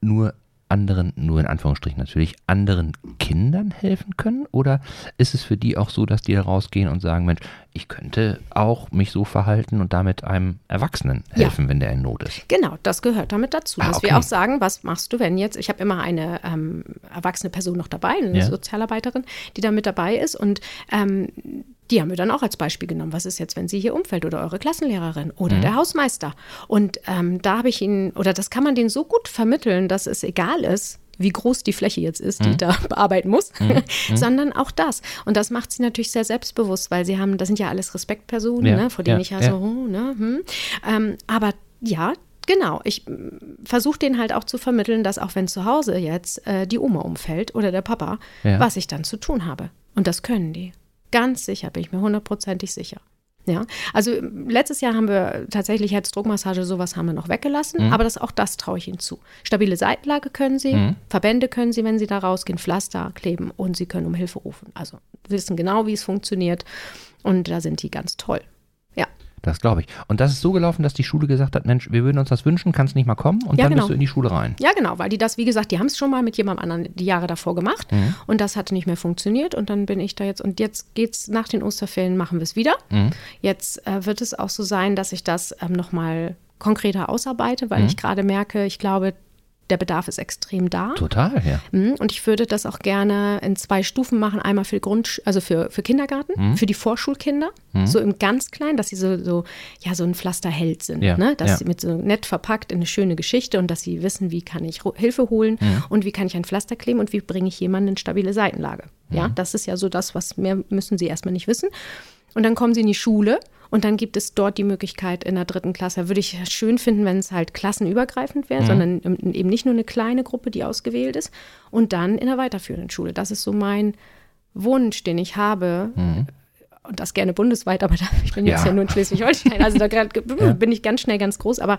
nur anderen, nur in Anführungsstrichen natürlich, anderen Kindern helfen können? Oder ist es für die auch so, dass die da rausgehen und sagen, Mensch, ich könnte auch mich so verhalten und damit einem Erwachsenen helfen, ja. wenn der in Not ist? Genau, das gehört damit dazu. Ah, dass okay. wir auch sagen, was machst du, wenn jetzt, ich habe immer eine ähm, erwachsene Person noch dabei, eine ja. Sozialarbeiterin, die da mit dabei ist und ähm, die haben wir dann auch als Beispiel genommen. Was ist jetzt, wenn sie hier umfällt oder eure Klassenlehrerin oder mhm. der Hausmeister? Und ähm, da habe ich ihnen, oder das kann man denen so gut vermitteln, dass es egal ist, wie groß die Fläche jetzt ist, die mhm. da bearbeiten muss, mhm. mhm. sondern auch das. Und das macht sie natürlich sehr selbstbewusst, weil sie haben, das sind ja alles Respektpersonen, ja, ne, vor denen ja, ich ja, ja. so, oh, ne, hm. ähm, aber ja, Genau, ich versuche denen halt auch zu vermitteln, dass auch wenn zu Hause jetzt äh, die Oma umfällt oder der Papa, ja. was ich dann zu tun habe. Und das können die. Ganz sicher, bin ich mir hundertprozentig sicher. Ja, also letztes Jahr haben wir tatsächlich Herzdruckmassage, sowas haben wir noch weggelassen, mhm. aber das, auch das traue ich Ihnen zu. Stabile Seitenlage können Sie, mhm. Verbände können Sie, wenn Sie da rausgehen, Pflaster kleben und Sie können um Hilfe rufen. Also wissen genau, wie es funktioniert und da sind die ganz toll. Das glaube ich. Und das ist so gelaufen, dass die Schule gesagt hat, Mensch, wir würden uns das wünschen, kannst nicht mal kommen und ja, dann genau. bist du in die Schule rein. Ja, genau, weil die das, wie gesagt, die haben es schon mal mit jemandem anderen die Jahre davor gemacht mhm. und das hatte nicht mehr funktioniert und dann bin ich da jetzt und jetzt geht es nach den Osterferien, machen wir es wieder. Mhm. Jetzt äh, wird es auch so sein, dass ich das ähm, nochmal konkreter ausarbeite, weil mhm. ich gerade merke, ich glaube, der Bedarf ist extrem da. Total, ja. Mhm, und ich würde das auch gerne in zwei Stufen machen. Einmal für Grund, also für, für Kindergarten, mhm. für die Vorschulkinder, mhm. so im ganz Kleinen, dass sie so, so, ja, so ein Pflasterheld sind. Ja. Ne? Dass ja. sie mit so nett verpackt in eine schöne Geschichte und dass sie wissen, wie kann ich Hilfe holen mhm. und wie kann ich ein Pflaster kleben und wie bringe ich jemanden in stabile Seitenlage. Ja, mhm. das ist ja so das, was mehr müssen sie erstmal nicht wissen. Und dann kommen sie in die Schule und dann gibt es dort die Möglichkeit in der dritten Klasse. Würde ich schön finden, wenn es halt klassenübergreifend wäre, mhm. sondern eben nicht nur eine kleine Gruppe, die ausgewählt ist. Und dann in der weiterführenden Schule. Das ist so mein Wunsch, den ich habe. Mhm. Und das gerne bundesweit, aber da, ich bin jetzt ja, ja nur in Schleswig-Holstein. Also da grad, ja. bin ich ganz schnell ganz groß. Aber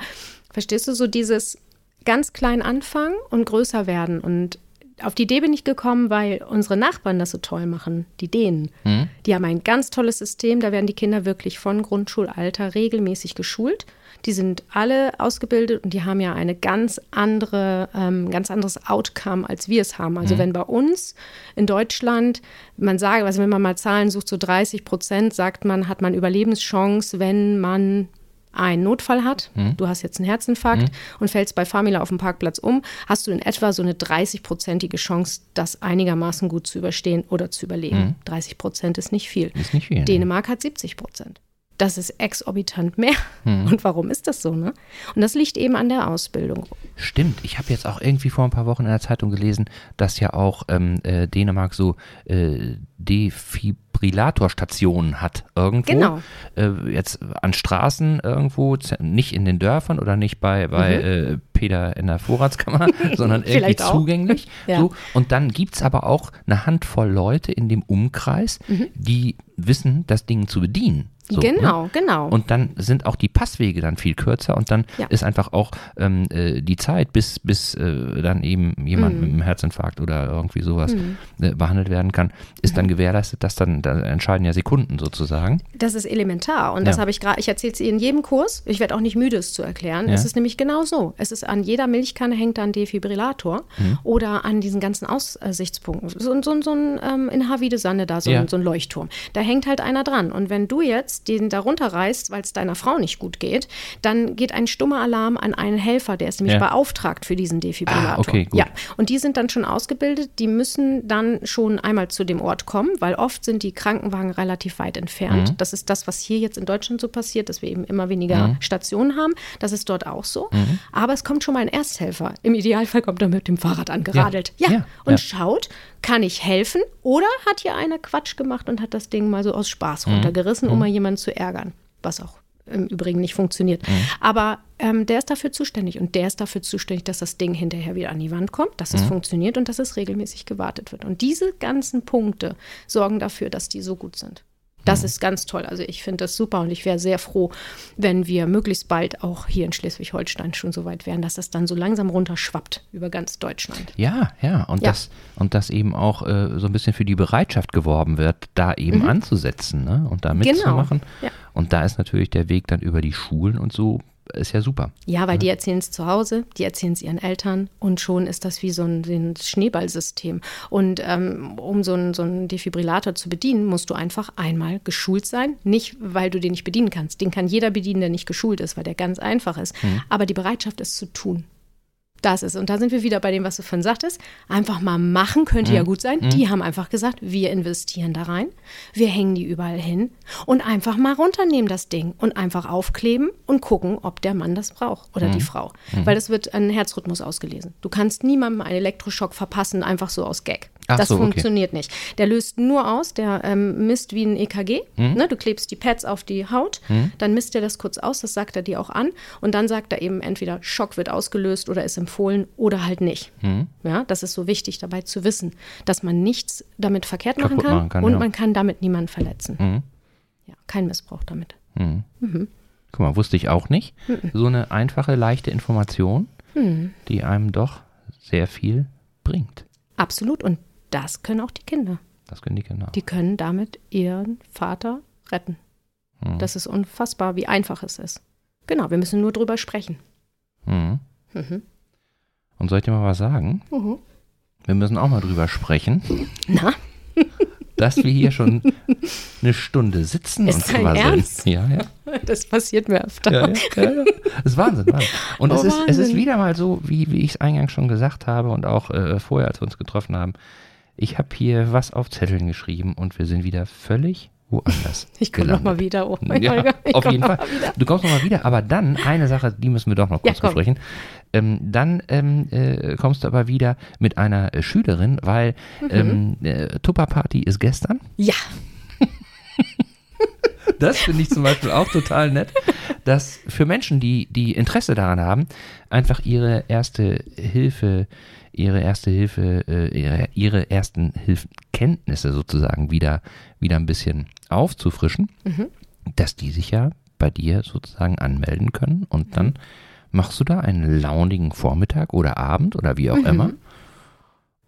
verstehst du so dieses ganz klein anfangen und größer werden und auf die Idee bin ich gekommen, weil unsere Nachbarn das so toll machen, die Dänen. Mhm. Die haben ein ganz tolles System, da werden die Kinder wirklich von Grundschulalter regelmäßig geschult. Die sind alle ausgebildet und die haben ja eine ganz andere, ähm, ganz anderes Outcome, als wir es haben. Also mhm. wenn bei uns in Deutschland, man sagt, also wenn man mal Zahlen sucht, so 30 Prozent, sagt man, hat man Überlebenschance, wenn man einen Notfall hat, hm. du hast jetzt einen Herzinfarkt hm. und fällst bei Famila auf dem Parkplatz um, hast du in etwa so eine 30-prozentige Chance, das einigermaßen gut zu überstehen oder zu überleben. Hm. 30 Prozent ist nicht viel. Ist nicht viel. Dänemark ne? hat 70 Prozent. Das ist exorbitant mehr. Hm. Und warum ist das so? Ne? Und das liegt eben an der Ausbildung. Stimmt. Ich habe jetzt auch irgendwie vor ein paar Wochen in der Zeitung gelesen, dass ja auch ähm, äh, Dänemark so äh, Defib Defibrillatorstationen hat irgendwo. Genau. Äh, jetzt an Straßen irgendwo, nicht in den Dörfern oder nicht bei, bei mhm. äh, Peter in der Vorratskammer, sondern irgendwie zugänglich. ja. so. Und dann gibt es aber auch eine Handvoll Leute in dem Umkreis, mhm. die wissen, das Ding zu bedienen. So, genau, ne? genau. Und dann sind auch die Passwege dann viel kürzer und dann ja. ist einfach auch ähm, äh, die Zeit, bis, bis äh, dann eben jemand mhm. mit einem Herzinfarkt oder irgendwie sowas mhm. äh, behandelt werden kann, ist mhm. dann gewährleistet, dass dann, da entscheiden ja Sekunden sozusagen. Das ist elementar und ja. das habe ich gerade, ich erzähle es in jedem Kurs, ich werde auch nicht müde, es zu erklären. Ja. Es ist nämlich genau so. Es ist an jeder Milchkanne hängt da ein Defibrillator mhm. oder an diesen ganzen Aussichtspunkten. So, so, so ein ähm, in Havide Sande da, so, so ein Leuchtturm. Da hängt halt einer dran und wenn du jetzt jetzt den da runterreißt, weil es deiner Frau nicht gut geht, dann geht ein stummer Alarm an einen Helfer, der ist nämlich ja. beauftragt für diesen Defibrillator. Ah, okay, gut. Ja, und die sind dann schon ausgebildet, die müssen dann schon einmal zu dem Ort kommen, weil oft sind die Krankenwagen relativ weit entfernt. Mhm. Das ist das, was hier jetzt in Deutschland so passiert, dass wir eben immer weniger mhm. Stationen haben. Das ist dort auch so. Mhm. Aber es kommt schon mal ein Ersthelfer. Im Idealfall kommt er mit dem Fahrrad angeradelt. Ja, ja. und schaut, kann ich helfen? Oder hat hier einer Quatsch gemacht und hat das Ding mal so aus Spaß mhm. runtergerissen, um mhm. mal jemanden zu ärgern? Was auch im Übrigen nicht funktioniert. Mhm. Aber ähm, der ist dafür zuständig und der ist dafür zuständig, dass das Ding hinterher wieder an die Wand kommt, dass es mhm. funktioniert und dass es regelmäßig gewartet wird. Und diese ganzen Punkte sorgen dafür, dass die so gut sind. Das ist ganz toll. Also ich finde das super und ich wäre sehr froh, wenn wir möglichst bald auch hier in Schleswig-Holstein schon so weit wären, dass das dann so langsam runterschwappt über ganz Deutschland. Ja, ja. Und, ja. Das, und das eben auch äh, so ein bisschen für die Bereitschaft geworben wird, da eben mhm. anzusetzen ne? und da mitzumachen. Genau. Ja. Und da ist natürlich der Weg dann über die Schulen und so ist ja super. Ja, weil ja. die erzählen es zu Hause, die erzählen es ihren Eltern und schon ist das wie so ein, ein Schneeballsystem. Und ähm, um so einen so Defibrillator zu bedienen, musst du einfach einmal geschult sein. Nicht, weil du den nicht bedienen kannst. Den kann jeder bedienen, der nicht geschult ist, weil der ganz einfach ist. Mhm. Aber die Bereitschaft, es zu tun. Das ist. Und da sind wir wieder bei dem, was du vorhin sagtest. Einfach mal machen könnte mhm. ja gut sein. Mhm. Die haben einfach gesagt, wir investieren da rein. Wir hängen die überall hin und einfach mal runternehmen das Ding und einfach aufkleben und gucken, ob der Mann das braucht oder mhm. die Frau. Mhm. Weil das wird an Herzrhythmus ausgelesen. Du kannst niemandem einen Elektroschock verpassen, einfach so aus Gag. Ach das so, funktioniert okay. nicht. Der löst nur aus, der ähm, misst wie ein EKG. Mhm. Ne, du klebst die Pads auf die Haut, mhm. dann misst er das kurz aus, das sagt er dir auch an. Und dann sagt er eben entweder Schock wird ausgelöst oder ist empfohlen oder halt nicht. Mhm. Ja, das ist so wichtig dabei zu wissen, dass man nichts damit verkehrt machen kann, machen kann, und ja. man kann damit niemanden verletzen. Mhm. Ja, kein Missbrauch damit. Mhm. Mhm. Guck mal, wusste ich auch nicht. So eine einfache, leichte Information, die einem doch sehr viel bringt. Absolut. Und das können auch die Kinder. Das können die Kinder. Die können damit ihren Vater retten. Mhm. Das ist unfassbar, wie einfach es ist. Genau, wir müssen nur drüber sprechen. Mhm. Mhm. Und soll ich dir mal was sagen? Mhm. Wir müssen auch mal drüber sprechen. Na? dass wir hier schon eine Stunde sitzen ist und Ernst? Ja, ja. Das passiert mir öfter. Ja, ja, ja, Das ist Wahnsinn. Wahnsinn. Und oh, es, ist, es ist wieder mal so, wie, wie ich es eingangs schon gesagt habe und auch äh, vorher, als wir uns getroffen haben ich habe hier was auf Zetteln geschrieben und wir sind wieder völlig woanders. Ich komme nochmal wieder. Oh mein ja, Gott, auf jeden Fall. Du kommst nochmal wieder, aber dann eine Sache, die müssen wir doch noch kurz ja, besprechen. Ähm, dann ähm, äh, kommst du aber wieder mit einer äh, Schülerin, weil mhm. ähm, äh, Tupper-Party ist gestern. Ja. das finde ich zum Beispiel auch total nett, dass für Menschen, die, die Interesse daran haben, einfach ihre erste Hilfe ihre erste Hilfe, äh, ihre, ihre ersten Hilfenkenntnisse sozusagen wieder, wieder ein bisschen aufzufrischen, mhm. dass die sich ja bei dir sozusagen anmelden können und mhm. dann machst du da einen launigen Vormittag oder Abend oder wie auch mhm. immer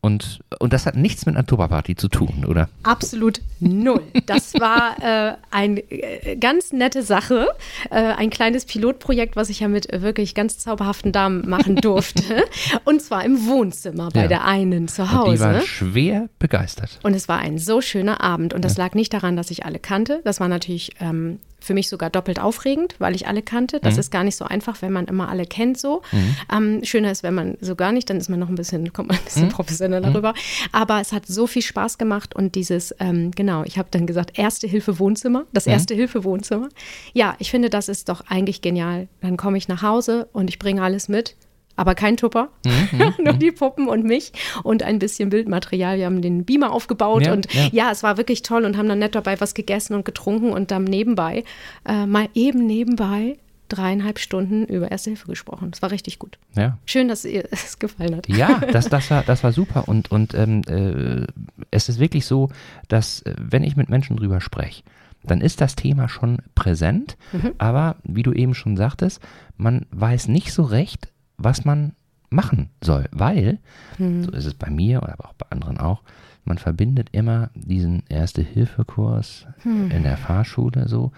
und, und das hat nichts mit einer Tupperparty zu tun, oder? Absolut null. Das war äh, eine äh, ganz nette Sache, äh, ein kleines Pilotprojekt, was ich ja mit wirklich ganz zauberhaften Damen machen durfte. und zwar im Wohnzimmer bei ja. der einen zu Hause. Und die war schwer begeistert. Und es war ein so schöner Abend. Und das ja. lag nicht daran, dass ich alle kannte. Das war natürlich ähm, für mich sogar doppelt aufregend, weil ich alle kannte. Das mhm. ist gar nicht so einfach, wenn man immer alle kennt so. Mhm. Ähm, schöner ist, wenn man so gar nicht, dann ist man noch ein bisschen, kommt man ein bisschen mhm. professioneller mhm. rüber. Aber es hat so viel Spaß gemacht und dieses, ähm, genau, ich habe dann gesagt, Erste Hilfe Wohnzimmer, das mhm. Erste Hilfe Wohnzimmer. Ja, ich finde, das ist doch eigentlich genial. Dann komme ich nach Hause und ich bringe alles mit aber kein Tupper, mhm, nur mhm. die Puppen und mich und ein bisschen Bildmaterial. Wir haben den Beamer aufgebaut ja, und ja. ja. es war wirklich toll und haben dann nett dabei was gegessen und getrunken und dann nebenbei, äh, mal eben nebenbei dreieinhalb Stunden über Erste Hilfe gesprochen. Das war richtig gut. Ja. Schön, dass ihr es gefallen hat. Ja, das, das, war, das war super. Und, und ähm, äh, es ist wirklich so, dass äh, wenn ich mit Menschen drüber spreche, dann ist das Thema schon präsent. Mhm. Aber wie du eben schon sagtest, man weiß nicht so recht, was man machen soll, weil, mhm. so ist es bei mir oder auch bei anderen auch, man verbindet immer diesen Erste-Hilfe-Kurs mhm. in der Fahrschule so.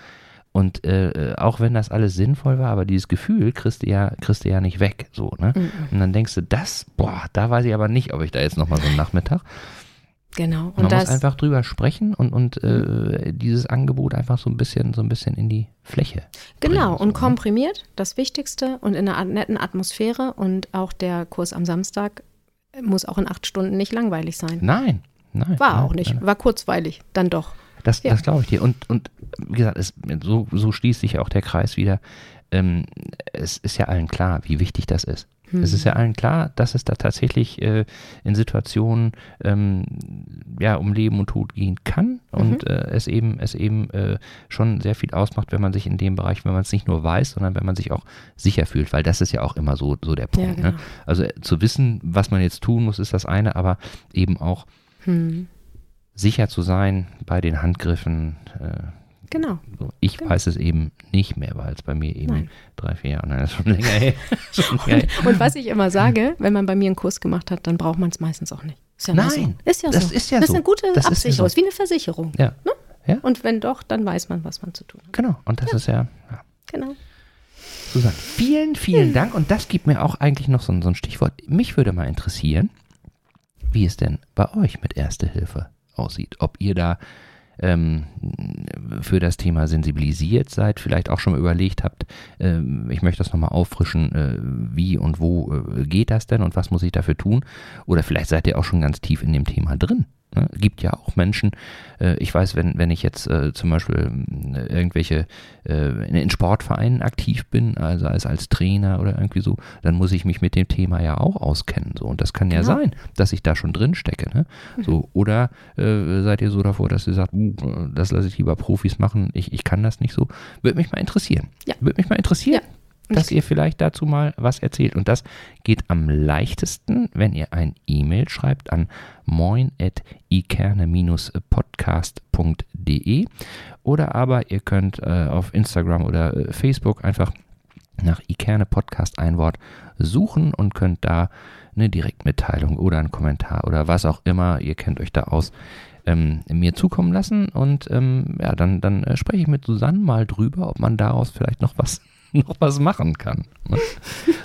Und äh, auch wenn das alles sinnvoll war, aber dieses Gefühl kriegst du ja, kriegst du ja nicht weg. So, ne? Mhm. Und dann denkst du, das, boah, da weiß ich aber nicht, ob ich da jetzt nochmal so einen Nachmittag. Genau. Und man muss einfach drüber sprechen und, und äh, dieses Angebot einfach so ein bisschen, so ein bisschen in die Fläche. Genau, bringen, und so, ne? komprimiert, das Wichtigste und in einer netten Atmosphäre. Und auch der Kurs am Samstag muss auch in acht Stunden nicht langweilig sein. Nein, nein. War nein, auch nicht, nein. war kurzweilig, dann doch. Das, ja. das glaube ich dir. Und, und wie gesagt, es, so, so schließt sich auch der Kreis wieder. Ähm, es ist ja allen klar, wie wichtig das ist. Hm. Es ist ja allen klar, dass es da tatsächlich äh, in Situationen ähm, ja, um Leben und Tod gehen kann und mhm. äh, es eben, es eben äh, schon sehr viel ausmacht, wenn man sich in dem Bereich, wenn man es nicht nur weiß, sondern wenn man sich auch sicher fühlt, weil das ist ja auch immer so, so der Punkt. Ja, ne? genau. ne? Also äh, zu wissen, was man jetzt tun muss, ist das eine, aber eben auch hm. sicher zu sein bei den Handgriffen, äh, Genau. So, ich genau. weiß es eben nicht mehr, weil es bei mir eben Nein. drei, vier Jahre, nein, das ist schon länger her. Und, und, was ich immer sage, wenn man bei mir einen Kurs gemacht hat, dann braucht man es meistens auch nicht. Ist ja Nein, so. ist ja das so. ist ja das so. ist eine gute das Absicherung, ist, so. ist wie eine Versicherung. Ja. Ne? ja. Und wenn doch, dann weiß man, was man zu tun hat. Genau, und das ja. ist ja, ja. Genau. Susanne, vielen, vielen Dank. Und das gibt mir auch eigentlich noch so, so ein Stichwort. Mich würde mal interessieren, wie es denn bei euch mit Erste Hilfe aussieht. Ob ihr da ähm, für das Thema sensibilisiert seid, vielleicht auch schon mal überlegt habt, äh, ich möchte das nochmal auffrischen, äh, wie und wo äh, geht das denn und was muss ich dafür tun? Oder vielleicht seid ihr auch schon ganz tief in dem Thema drin Ne? Gibt ja auch Menschen, äh, ich weiß, wenn, wenn ich jetzt äh, zum Beispiel äh, irgendwelche äh, in Sportvereinen aktiv bin, also als, als Trainer oder irgendwie so, dann muss ich mich mit dem Thema ja auch auskennen. So. Und das kann ja genau. sein, dass ich da schon drin stecke. Ne? Mhm. So, oder äh, seid ihr so davor, dass ihr sagt, uh, das lasse ich lieber Profis machen, ich, ich kann das nicht so. Würde mich mal interessieren. Ja. Würde mich mal interessieren. Ja dass ihr vielleicht dazu mal was erzählt. Und das geht am leichtesten, wenn ihr ein E-Mail schreibt an moin.ikerne-podcast.de oder aber ihr könnt äh, auf Instagram oder äh, Facebook einfach nach Ikerne Podcast ein Wort suchen und könnt da eine Direktmitteilung oder einen Kommentar oder was auch immer, ihr kennt euch da aus, ähm, mir zukommen lassen. Und ähm, ja, dann, dann äh, spreche ich mit Susanne mal drüber, ob man daraus vielleicht noch was noch was machen kann. Ne?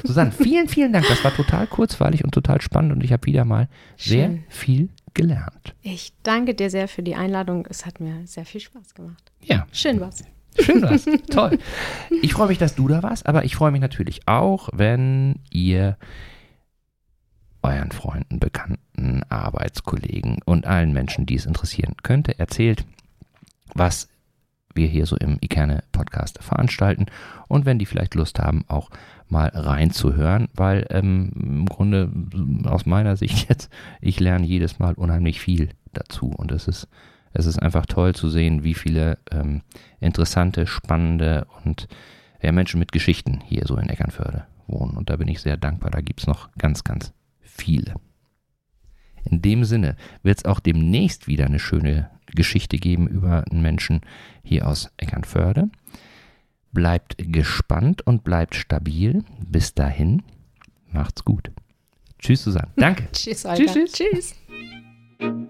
Susanne, vielen, vielen Dank. Das war total kurzweilig und total spannend und ich habe wieder mal sehr Schön. viel gelernt. Ich danke dir sehr für die Einladung. Es hat mir sehr viel Spaß gemacht. Ja. Schön was. Schön was. Toll. Ich freue mich, dass du da warst, aber ich freue mich natürlich auch, wenn ihr euren Freunden, Bekannten, Arbeitskollegen und allen Menschen, die es interessieren könnte, erzählt, was wir hier so im Ikerne-Podcast veranstalten. Und wenn die vielleicht Lust haben, auch mal reinzuhören, weil ähm, im Grunde aus meiner Sicht jetzt, ich lerne jedes Mal unheimlich viel dazu. Und es ist, es ist einfach toll zu sehen, wie viele ähm, interessante, spannende und ja, Menschen mit Geschichten hier so in Eckernförde wohnen. Und da bin ich sehr dankbar, da gibt es noch ganz, ganz viele. In dem Sinne wird es auch demnächst wieder eine schöne Geschichte geben über einen Menschen hier aus Eckernförde. Bleibt gespannt und bleibt stabil. Bis dahin, macht's gut. Tschüss, Susanne. Danke. tschüss, Alter. Tschüss. tschüss. tschüss.